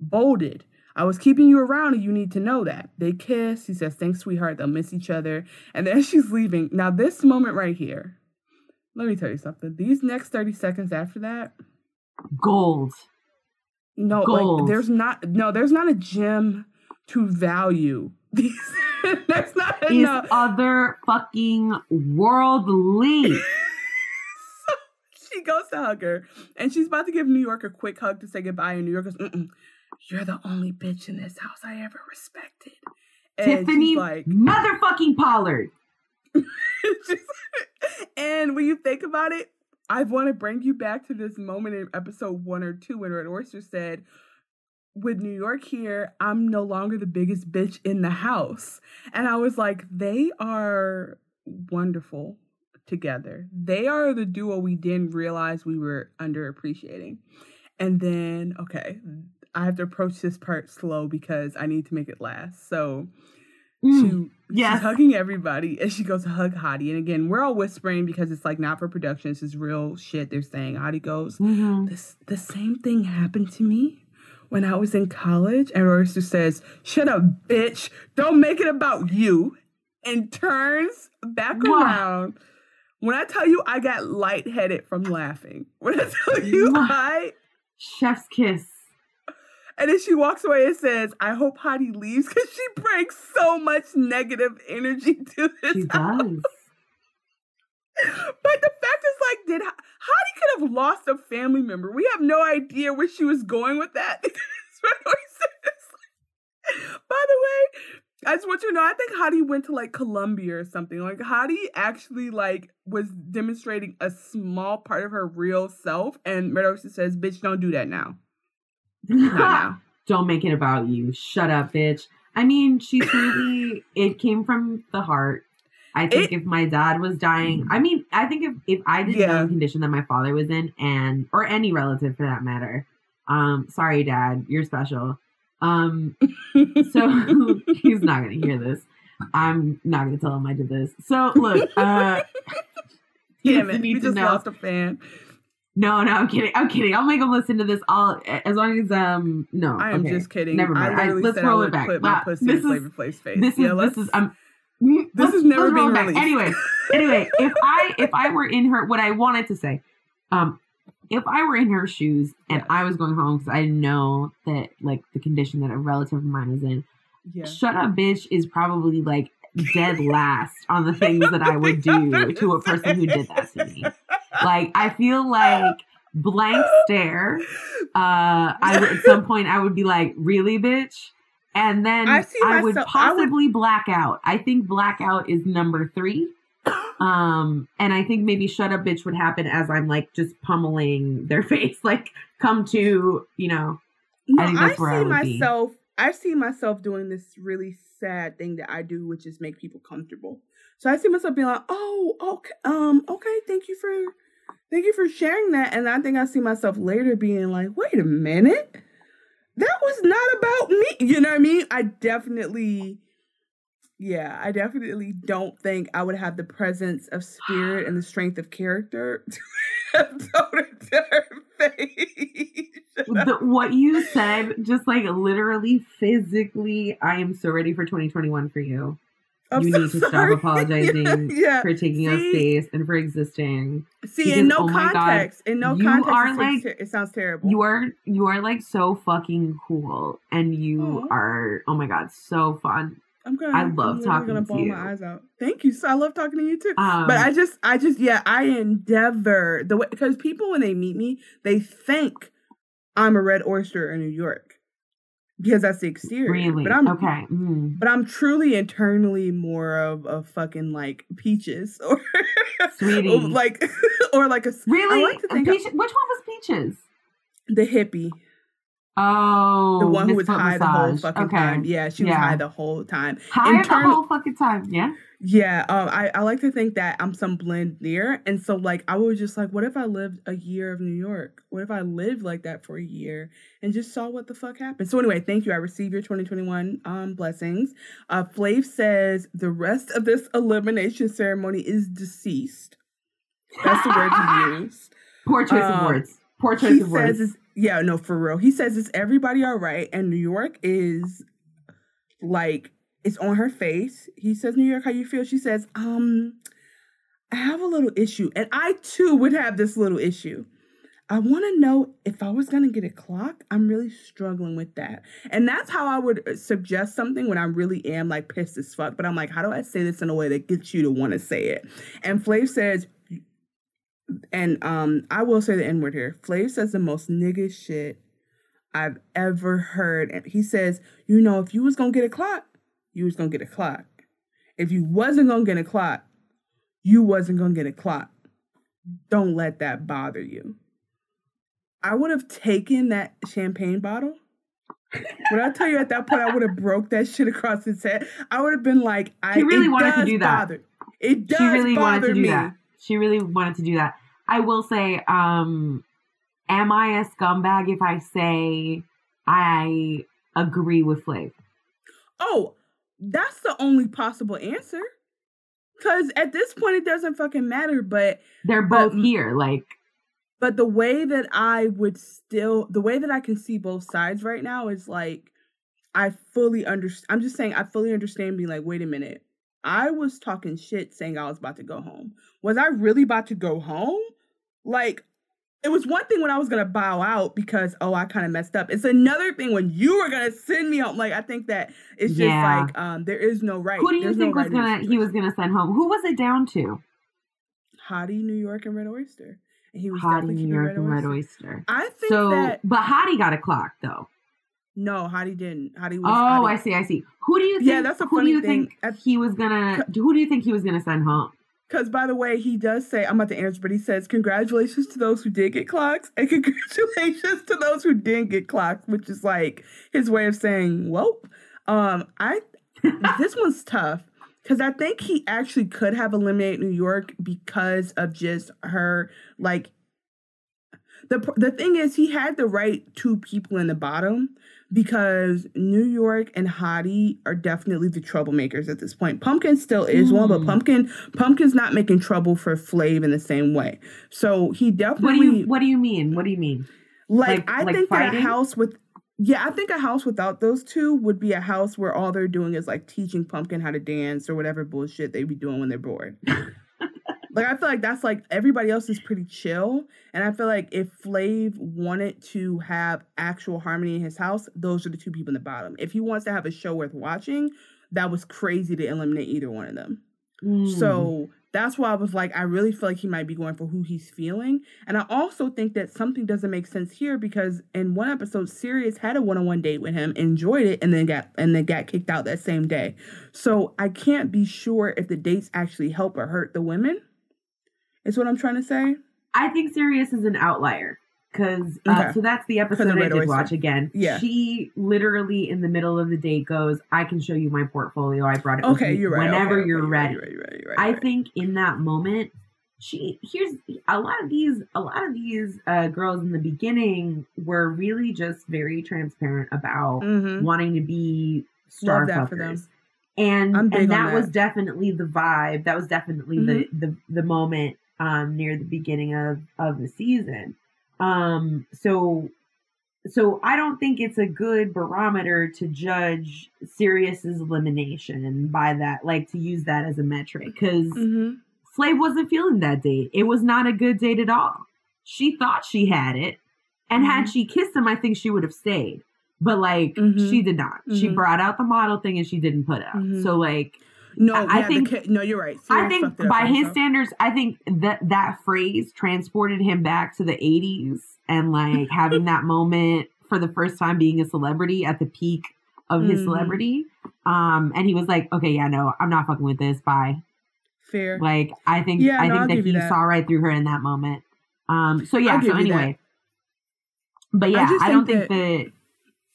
Bolded. I was keeping you around and you need to know that. They kiss. He says, Thanks, sweetheart. They'll miss each other. And then she's leaving. Now, this moment right here, let me tell you something. These next 30 seconds after that, gold. No, gold. like there's not no, there's not a gem to value these. there's not Is enough. other fucking worldly. so she goes to hug her, and she's about to give New York a quick hug to say goodbye. And New York goes, Mm-mm, "You're the only bitch in this house I ever respected." And Tiffany, like motherfucking Pollard. and when you think about it, I want to bring you back to this moment in episode one or two when Red Oyster said, with New York here, I'm no longer the biggest bitch in the house. And I was like, they are wonderful together. They are the duo we didn't realize we were underappreciating. And then, okay, I have to approach this part slow because I need to make it last. So, mm. Yes. She's hugging everybody and she goes to hug Hottie. And again, we're all whispering because it's like not for production. It's just real shit they're saying. Hottie goes, mm-hmm. this the same thing happened to me when I was in college. And Oyster says, Shut up, bitch. Don't make it about you. And turns back wow. around. When I tell you I got lightheaded from laughing. When I tell you I Chef's kiss. And then she walks away and says, I hope Hottie leaves because she brings so much negative energy to this. She house. does. But the fact is, like, did Hottie could have lost a family member? We have no idea where she was going with that. By the way, I just want you to know, I think Hottie went to like Columbia or something. Like Hottie actually like was demonstrating a small part of her real self, and Meadows says, "Bitch, don't do that now." Don't make it about you. Shut up, bitch. I mean, she's really, it came from the heart. I think it, if my dad was dying, I mean, I think if, if I didn't yeah. know the condition that my father was in, and or any relative for that matter, um, sorry, dad, you're special. Um, so he's not gonna hear this. I'm not gonna tell him I did this. So look, uh, damn it, we just know. lost a fan. No, no, I'm kidding. I'm kidding. I'll make them listen to this all as long as um no. I'm okay. just kidding. Never mind. I, let's roll it back. Put my pussy this in Flavor Flav's face. This is yeah, this is um this is never being released. Anyway, anyway, if I if I were in her, what I wanted to say, um, if I were in her shoes and yes. I was going home because I know that like the condition that a relative of mine is in, yeah. shut up, bitch, is probably like dead last on the things that I would do to a person who did that to me. Like I feel like blank stare. Uh, I at some point I would be like, "Really, bitch," and then I, I would possibly I would... black out. I think blackout is number three. Um, and I think maybe "shut up, bitch" would happen as I'm like just pummeling their face, like come to you know. No, I think that's I would myself. I see myself doing this really sad thing that I do, which is make people comfortable. So I see myself being like, "Oh, okay, um, okay, thank you for, thank you for sharing that." And I think I see myself later being like, "Wait a minute, that was not about me." You know what I mean? I definitely, yeah, I definitely don't think I would have the presence of spirit and the strength of character to have told it to her face. The, what you said, just like literally physically, I am so ready for 2021 for you. I'm you so need to sorry. stop apologizing yeah, yeah. for taking See? up space and for existing. See, because, in no oh context, God, in no context, are like, ter- it sounds terrible. You are you are like so fucking cool, and you are oh my God, so fun. I'm gonna. I love I'm talking gonna to you. my eyes out. Thank you. So I love talking to you too. Um, but I just, I just, yeah, I endeavor the way because people when they meet me, they think I'm a red oyster in New York because that's the exterior. Really? But I'm okay. Mm. But I'm truly internally more of a fucking like peaches or like or like a really. Like Peach, which one was peaches? The hippie. Oh, the one who was high the whole fucking okay. time. Yeah, she was yeah. high the whole time. High the whole fucking time. Yeah. Yeah, um, I, I like to think that I'm some blend there. And so like I was just like, what if I lived a year of New York? What if I lived like that for a year and just saw what the fuck happened? So anyway, thank you. I received your 2021 um blessings. Uh Flav says the rest of this elimination ceremony is deceased. That's the word he used. Poor choice um, of words. Poor choice of words. Yeah, no, for real. He says is everybody all right? And New York is like it's on her face. He says, New York, how you feel? She says, um, I have a little issue. And I too would have this little issue. I want to know if I was going to get a clock. I'm really struggling with that. And that's how I would uh, suggest something when I really am like pissed as fuck. But I'm like, how do I say this in a way that gets you to want to say it? And Flav says, and um, I will say the N word here. Flav says the most nigga shit I've ever heard. And he says, you know, if you was going to get a clock, you was gonna get a clock. If you wasn't gonna get a clock, you wasn't gonna get a clock. Don't let that bother you. I would have taken that champagne bottle. When I tell you at that point I would have broke that shit across his head, I would have been like, I she really wanted to do that. Bother. It does she really wanted to do me. that. She really wanted to do that. I will say, um, am I a scumbag if I say I agree with Flav? Oh, that's the only possible answer. Cause at this point it doesn't fucking matter, but they're both but, here, like but the way that I would still the way that I can see both sides right now is like I fully understand I'm just saying I fully understand being like, wait a minute. I was talking shit saying I was about to go home. Was I really about to go home? Like it was one thing when I was gonna bow out because oh I kind of messed up. It's another thing when you were gonna send me home. Like I think that it's just yeah. like um there is no right. Who do you There's think no was right gonna he was gonna send home? Who was it down to? Hottie, New York, and Red Oyster. And he was Hottie, New York, Red and Red Oyster. I think so, that, but Hottie got a clock though. No, Hottie didn't. Hottie was. Oh, Hottie. I see. I see. Who do you think? Yeah, that's a who funny do you thing. think he was gonna? Who do you think he was gonna send home? Because, by the way, he does say, I'm about to answer, but he says, Congratulations to those who did get clocks, and congratulations to those who didn't get clocks, which is like his way of saying, Well, um, I, this one's tough. Because I think he actually could have eliminated New York because of just her, like, the, the thing is, he had the right two people in the bottom, because New York and Hottie are definitely the troublemakers at this point. Pumpkin still is mm. one, but hmm. Pumpkin Pumpkin's not making trouble for Flav in the same way. So he definitely. What do you What do you mean? What do you mean? Like, like I like think fighting? that a house with yeah, I think a house without those two would be a house where all they're doing is like teaching Pumpkin how to dance or whatever bullshit they'd be doing when they're bored. Like I feel like that's like everybody else is pretty chill, and I feel like if Flav wanted to have actual harmony in his house, those are the two people in the bottom. If he wants to have a show worth watching, that was crazy to eliminate either one of them. Mm. So that's why I was like, I really feel like he might be going for who he's feeling. And I also think that something doesn't make sense here because in one episode, Sirius had a one-on-one date with him, enjoyed it, and then got and then got kicked out that same day. So I can't be sure if the dates actually help or hurt the women. Is what I'm trying to say. I think Sirius is an outlier because uh, okay. so that's the episode I did watch again. Yeah, she literally in the middle of the date goes, "I can show you my portfolio. I brought it. Okay, you're right. Whenever okay, you're okay, ready. You're right, you're right, you're right, I think in that moment, she here's a lot of these a lot of these uh, girls in the beginning were really just very transparent about mm-hmm. wanting to be star fuckers and and that, was definitely the vibe that was definitely mm-hmm. the, the the moment um, near the beginning of of the season. Um, so so I don't think it's a good barometer to judge Sirius's elimination by that, like to use that as a metric, because mm-hmm. Flav wasn't feeling that date. It was not a good date at all. She thought she had it, and mm-hmm. had she kissed him, I think she would have stayed. But like mm-hmm. she did not. She mm-hmm. brought out the model thing and she didn't put out. Mm-hmm. So like no, I, yeah, think the, no, you're right. I think by his standards, I think that that phrase transported him back to the '80s and like having that moment for the first time being a celebrity at the peak of his mm. celebrity. Um, and he was like, "Okay, yeah, no, I'm not fucking with this. Bye." Fair. Like, I think yeah, I no, think that he that. saw right through her in that moment. Um, so yeah. So anyway, but yeah, I, I don't think that, that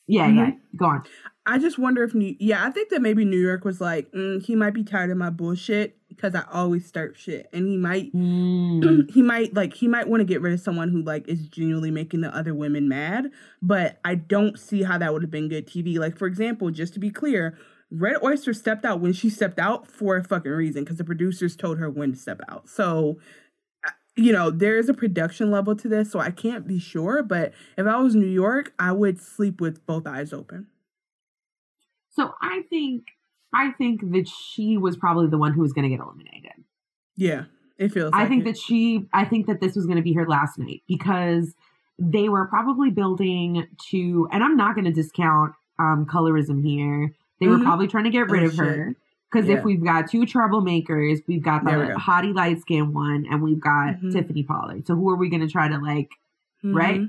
yeah, mm-hmm. yeah. Go on. I just wonder if New yeah, I think that maybe New York was like, mm, he might be tired of my bullshit because I always start shit, and he might mm. he might like he might want to get rid of someone who like is genuinely making the other women mad. But I don't see how that would have been good TV. Like for example, just to be clear, Red Oyster stepped out when she stepped out for a fucking reason because the producers told her when to step out. So you know, there is a production level to this, so I can't be sure. But if I was New York, I would sleep with both eyes open. So I think I think that she was probably the one who was going to get eliminated. Yeah, it feels. I like think it. that she. I think that this was going to be her last night because they were probably building to, and I'm not going to discount um, colorism here. They mm-hmm. were probably trying to get rid oh, of her because yeah. if we've got two troublemakers, we've got the hottie light skin one, and we've got mm-hmm. Tiffany Pollard. So who are we going to try to like? Mm-hmm. Right.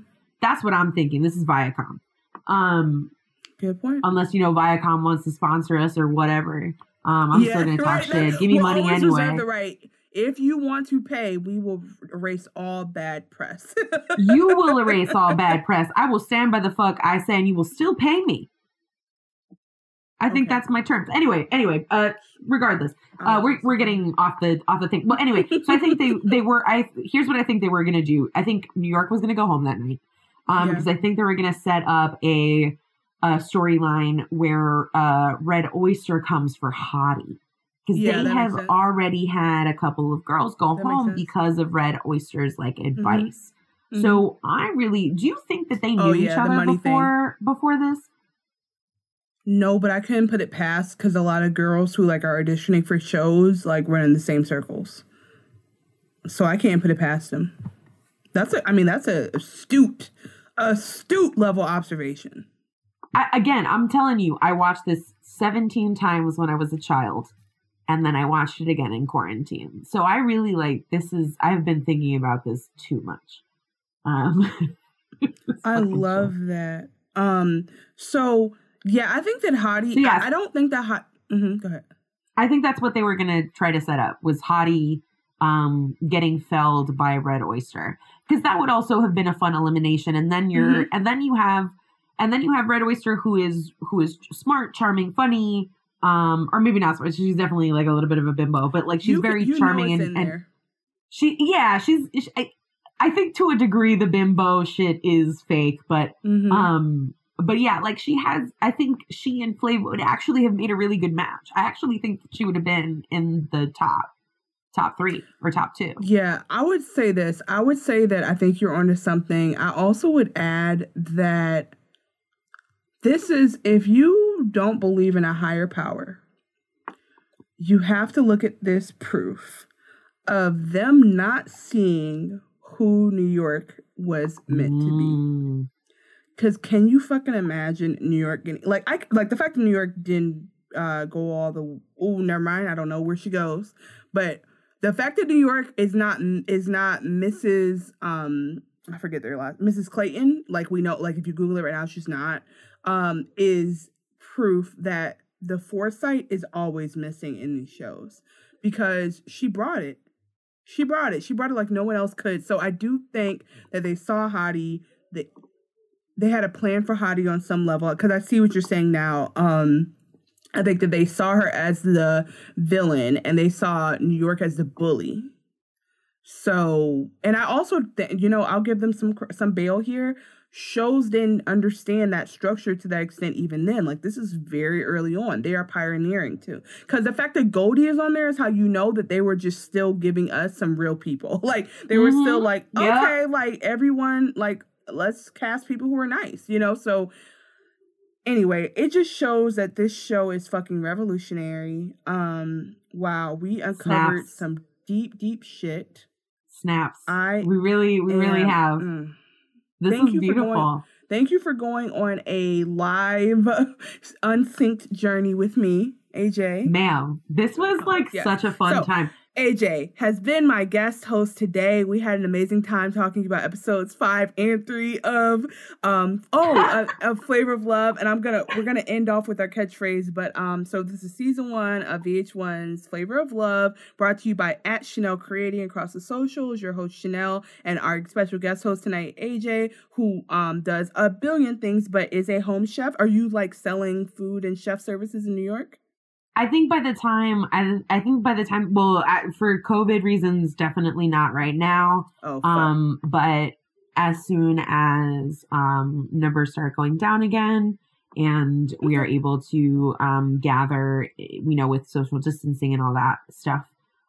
That's what I'm thinking. This is Viacom. Um, Good point. Unless you know Viacom wants to sponsor us or whatever. Um, I'm yeah, still gonna talk right. shit. Give me we'll money anyway. the right. If you want to pay, we will erase all bad press. you will erase all bad press. I will stand by the fuck I say, and you will still pay me. I think okay. that's my terms. Anyway, anyway, uh, regardless, uh, we're we're getting off the off the thing. But anyway, so I think they they were. I here's what I think they were gonna do. I think New York was gonna go home that night, um, because yeah. I think they were gonna set up a uh, storyline where uh, Red Oyster comes for Hottie. Because yeah, they have already had a couple of girls go that home because of Red Oyster's like mm-hmm. advice. Mm-hmm. So I really do you think that they oh, knew oh, yeah, each other before thing. before this? No, but I couldn't put it past because a lot of girls who like are auditioning for shows like run in the same circles. So I can't put it past them. That's a I mean that's a astute, astute level observation. I, again, I'm telling you, I watched this 17 times when I was a child, and then I watched it again in quarantine. So I really like this. Is I've been thinking about this too much. Um, I love that. Um, so yeah, I think that Hottie. So yeah, I, I, don't think that Hot. Mm-hmm, go ahead. I think that's what they were gonna try to set up was Hottie um getting felled by Red Oyster because that would also have been a fun elimination, and then you're mm-hmm. and then you have and then you have Red Oyster, who is who is smart, charming, funny, um, or maybe not smart. She's definitely like a little bit of a bimbo, but like she's you, very you charming and, and she, yeah, she's. She, I, I think to a degree the bimbo shit is fake, but mm-hmm. um, but yeah, like she has. I think she and Flav would actually have made a really good match. I actually think she would have been in the top top three or top two. Yeah, I would say this. I would say that I think you're onto something. I also would add that this is if you don't believe in a higher power, you have to look at this proof of them not seeing who New York was meant to be. Mm. Cause can you fucking imagine New York getting like I like the fact that New York didn't uh go all the oh never mind I don't know where she goes, but the fact that New York is not is not Mrs. um I forget their last Mrs. Clayton like we know like if you Google it right now she's not um, is proof that the foresight is always missing in these shows because she brought it. She brought it. She brought it like no one else could. So I do think that they saw Hottie. That they had a plan for Hottie on some level. Because I see what you're saying now. Um, I think that they saw her as the villain and they saw New York as the bully. So, and I also, th- you know, I'll give them some some bail here shows didn't understand that structure to that extent even then. Like this is very early on. They are pioneering too. Cause the fact that Goldie is on there is how you know that they were just still giving us some real people. Like they were mm-hmm. still like, okay, yep. like everyone, like let's cast people who are nice, you know? So anyway, it just shows that this show is fucking revolutionary. Um, wow, we uncovered Snaps. some deep, deep shit. Snaps. I we really, we really have. Mm, this thank is you beautiful. For going, thank you for going on a live unsynced journey with me, AJ. Ma'am, this was like yes. such a fun so, time. AJ has been my guest host today. We had an amazing time talking about episodes five and three of um oh a, flavor of love, and I'm gonna we're gonna end off with our catchphrase. But um so this is season one of VH1's Flavor of Love, brought to you by at Chanel Creating across the socials. Your host Chanel and our special guest host tonight AJ, who um does a billion things but is a home chef. Are you like selling food and chef services in New York? I think by the time I, I think by the time well for COVID reasons definitely not right now. Oh, um, but as soon as um numbers start going down again and we are able to um gather, you know, with social distancing and all that stuff.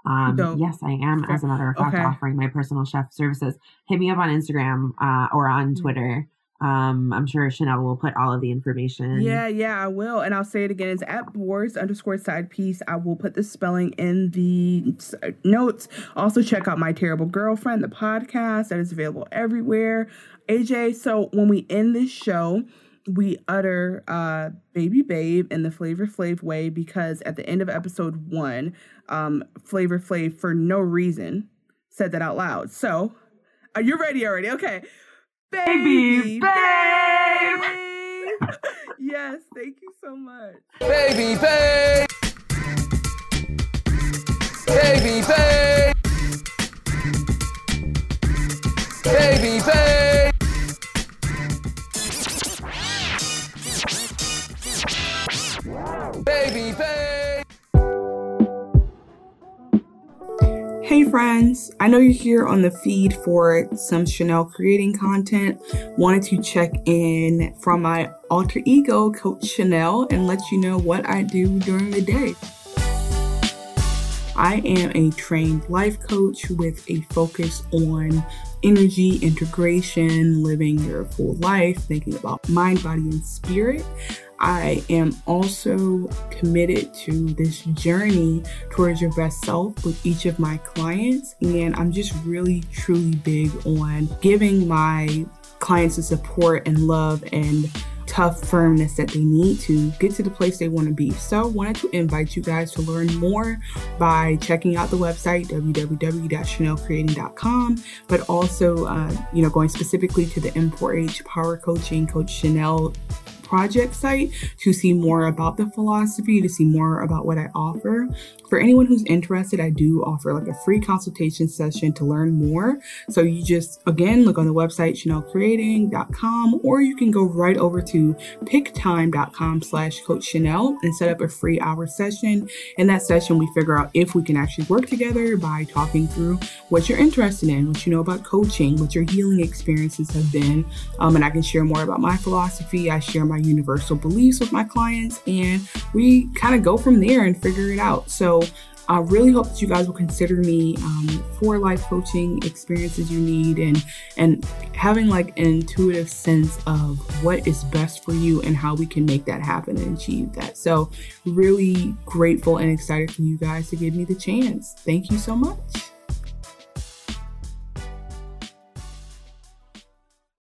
Um, Dope. yes, I am. As a matter of fact, okay. offering my personal chef services. Hit me up on Instagram uh, or on mm. Twitter um, I'm sure Chanel will put all of the information. Yeah, yeah, I will. And I'll say it again. It's at bohrs underscore side piece. I will put the spelling in the notes. Also, check out My Terrible Girlfriend, the podcast that is available everywhere. AJ, so when we end this show, we utter uh baby babe in the flavor flav way because at the end of episode one um flavor flav for no reason said that out loud so are you ready already okay Baby, babe. yes, thank you so much. Baby, babe. Baby, babe. Baby, babe. Baby, babe. Hey friends, I know you're here on the feed for some Chanel creating content. Wanted to check in from my alter ego, Coach Chanel, and let you know what I do during the day. I am a trained life coach with a focus on energy integration, living your full life, thinking about mind, body, and spirit. I am also committed to this journey towards your best self with each of my clients. And I'm just really, truly big on giving my clients the support and love and tough firmness that they need to get to the place they want to be. So, wanted to invite you guys to learn more by checking out the website www.chanelcreating.com, but also, uh, you know, going specifically to the M4H Power Coaching Coach Chanel project site to see more about the philosophy, to see more about what I offer. For anyone who's interested, I do offer like a free consultation session to learn more. So you just, again, look on the website, chanelcreating.com, or you can go right over to picktime.com slash coach Chanel and set up a free hour session. In that session, we figure out if we can actually work together by talking through what you're interested in, what you know about coaching, what your healing experiences have been. Um, and I can share more about my philosophy. I share my universal beliefs with my clients, and we kind of go from there and figure it out. So so I really hope that you guys will consider me um, for life coaching experiences you need and and having like an intuitive sense of what is best for you and how we can make that happen and achieve that. So really grateful and excited for you guys to give me the chance. Thank you so much.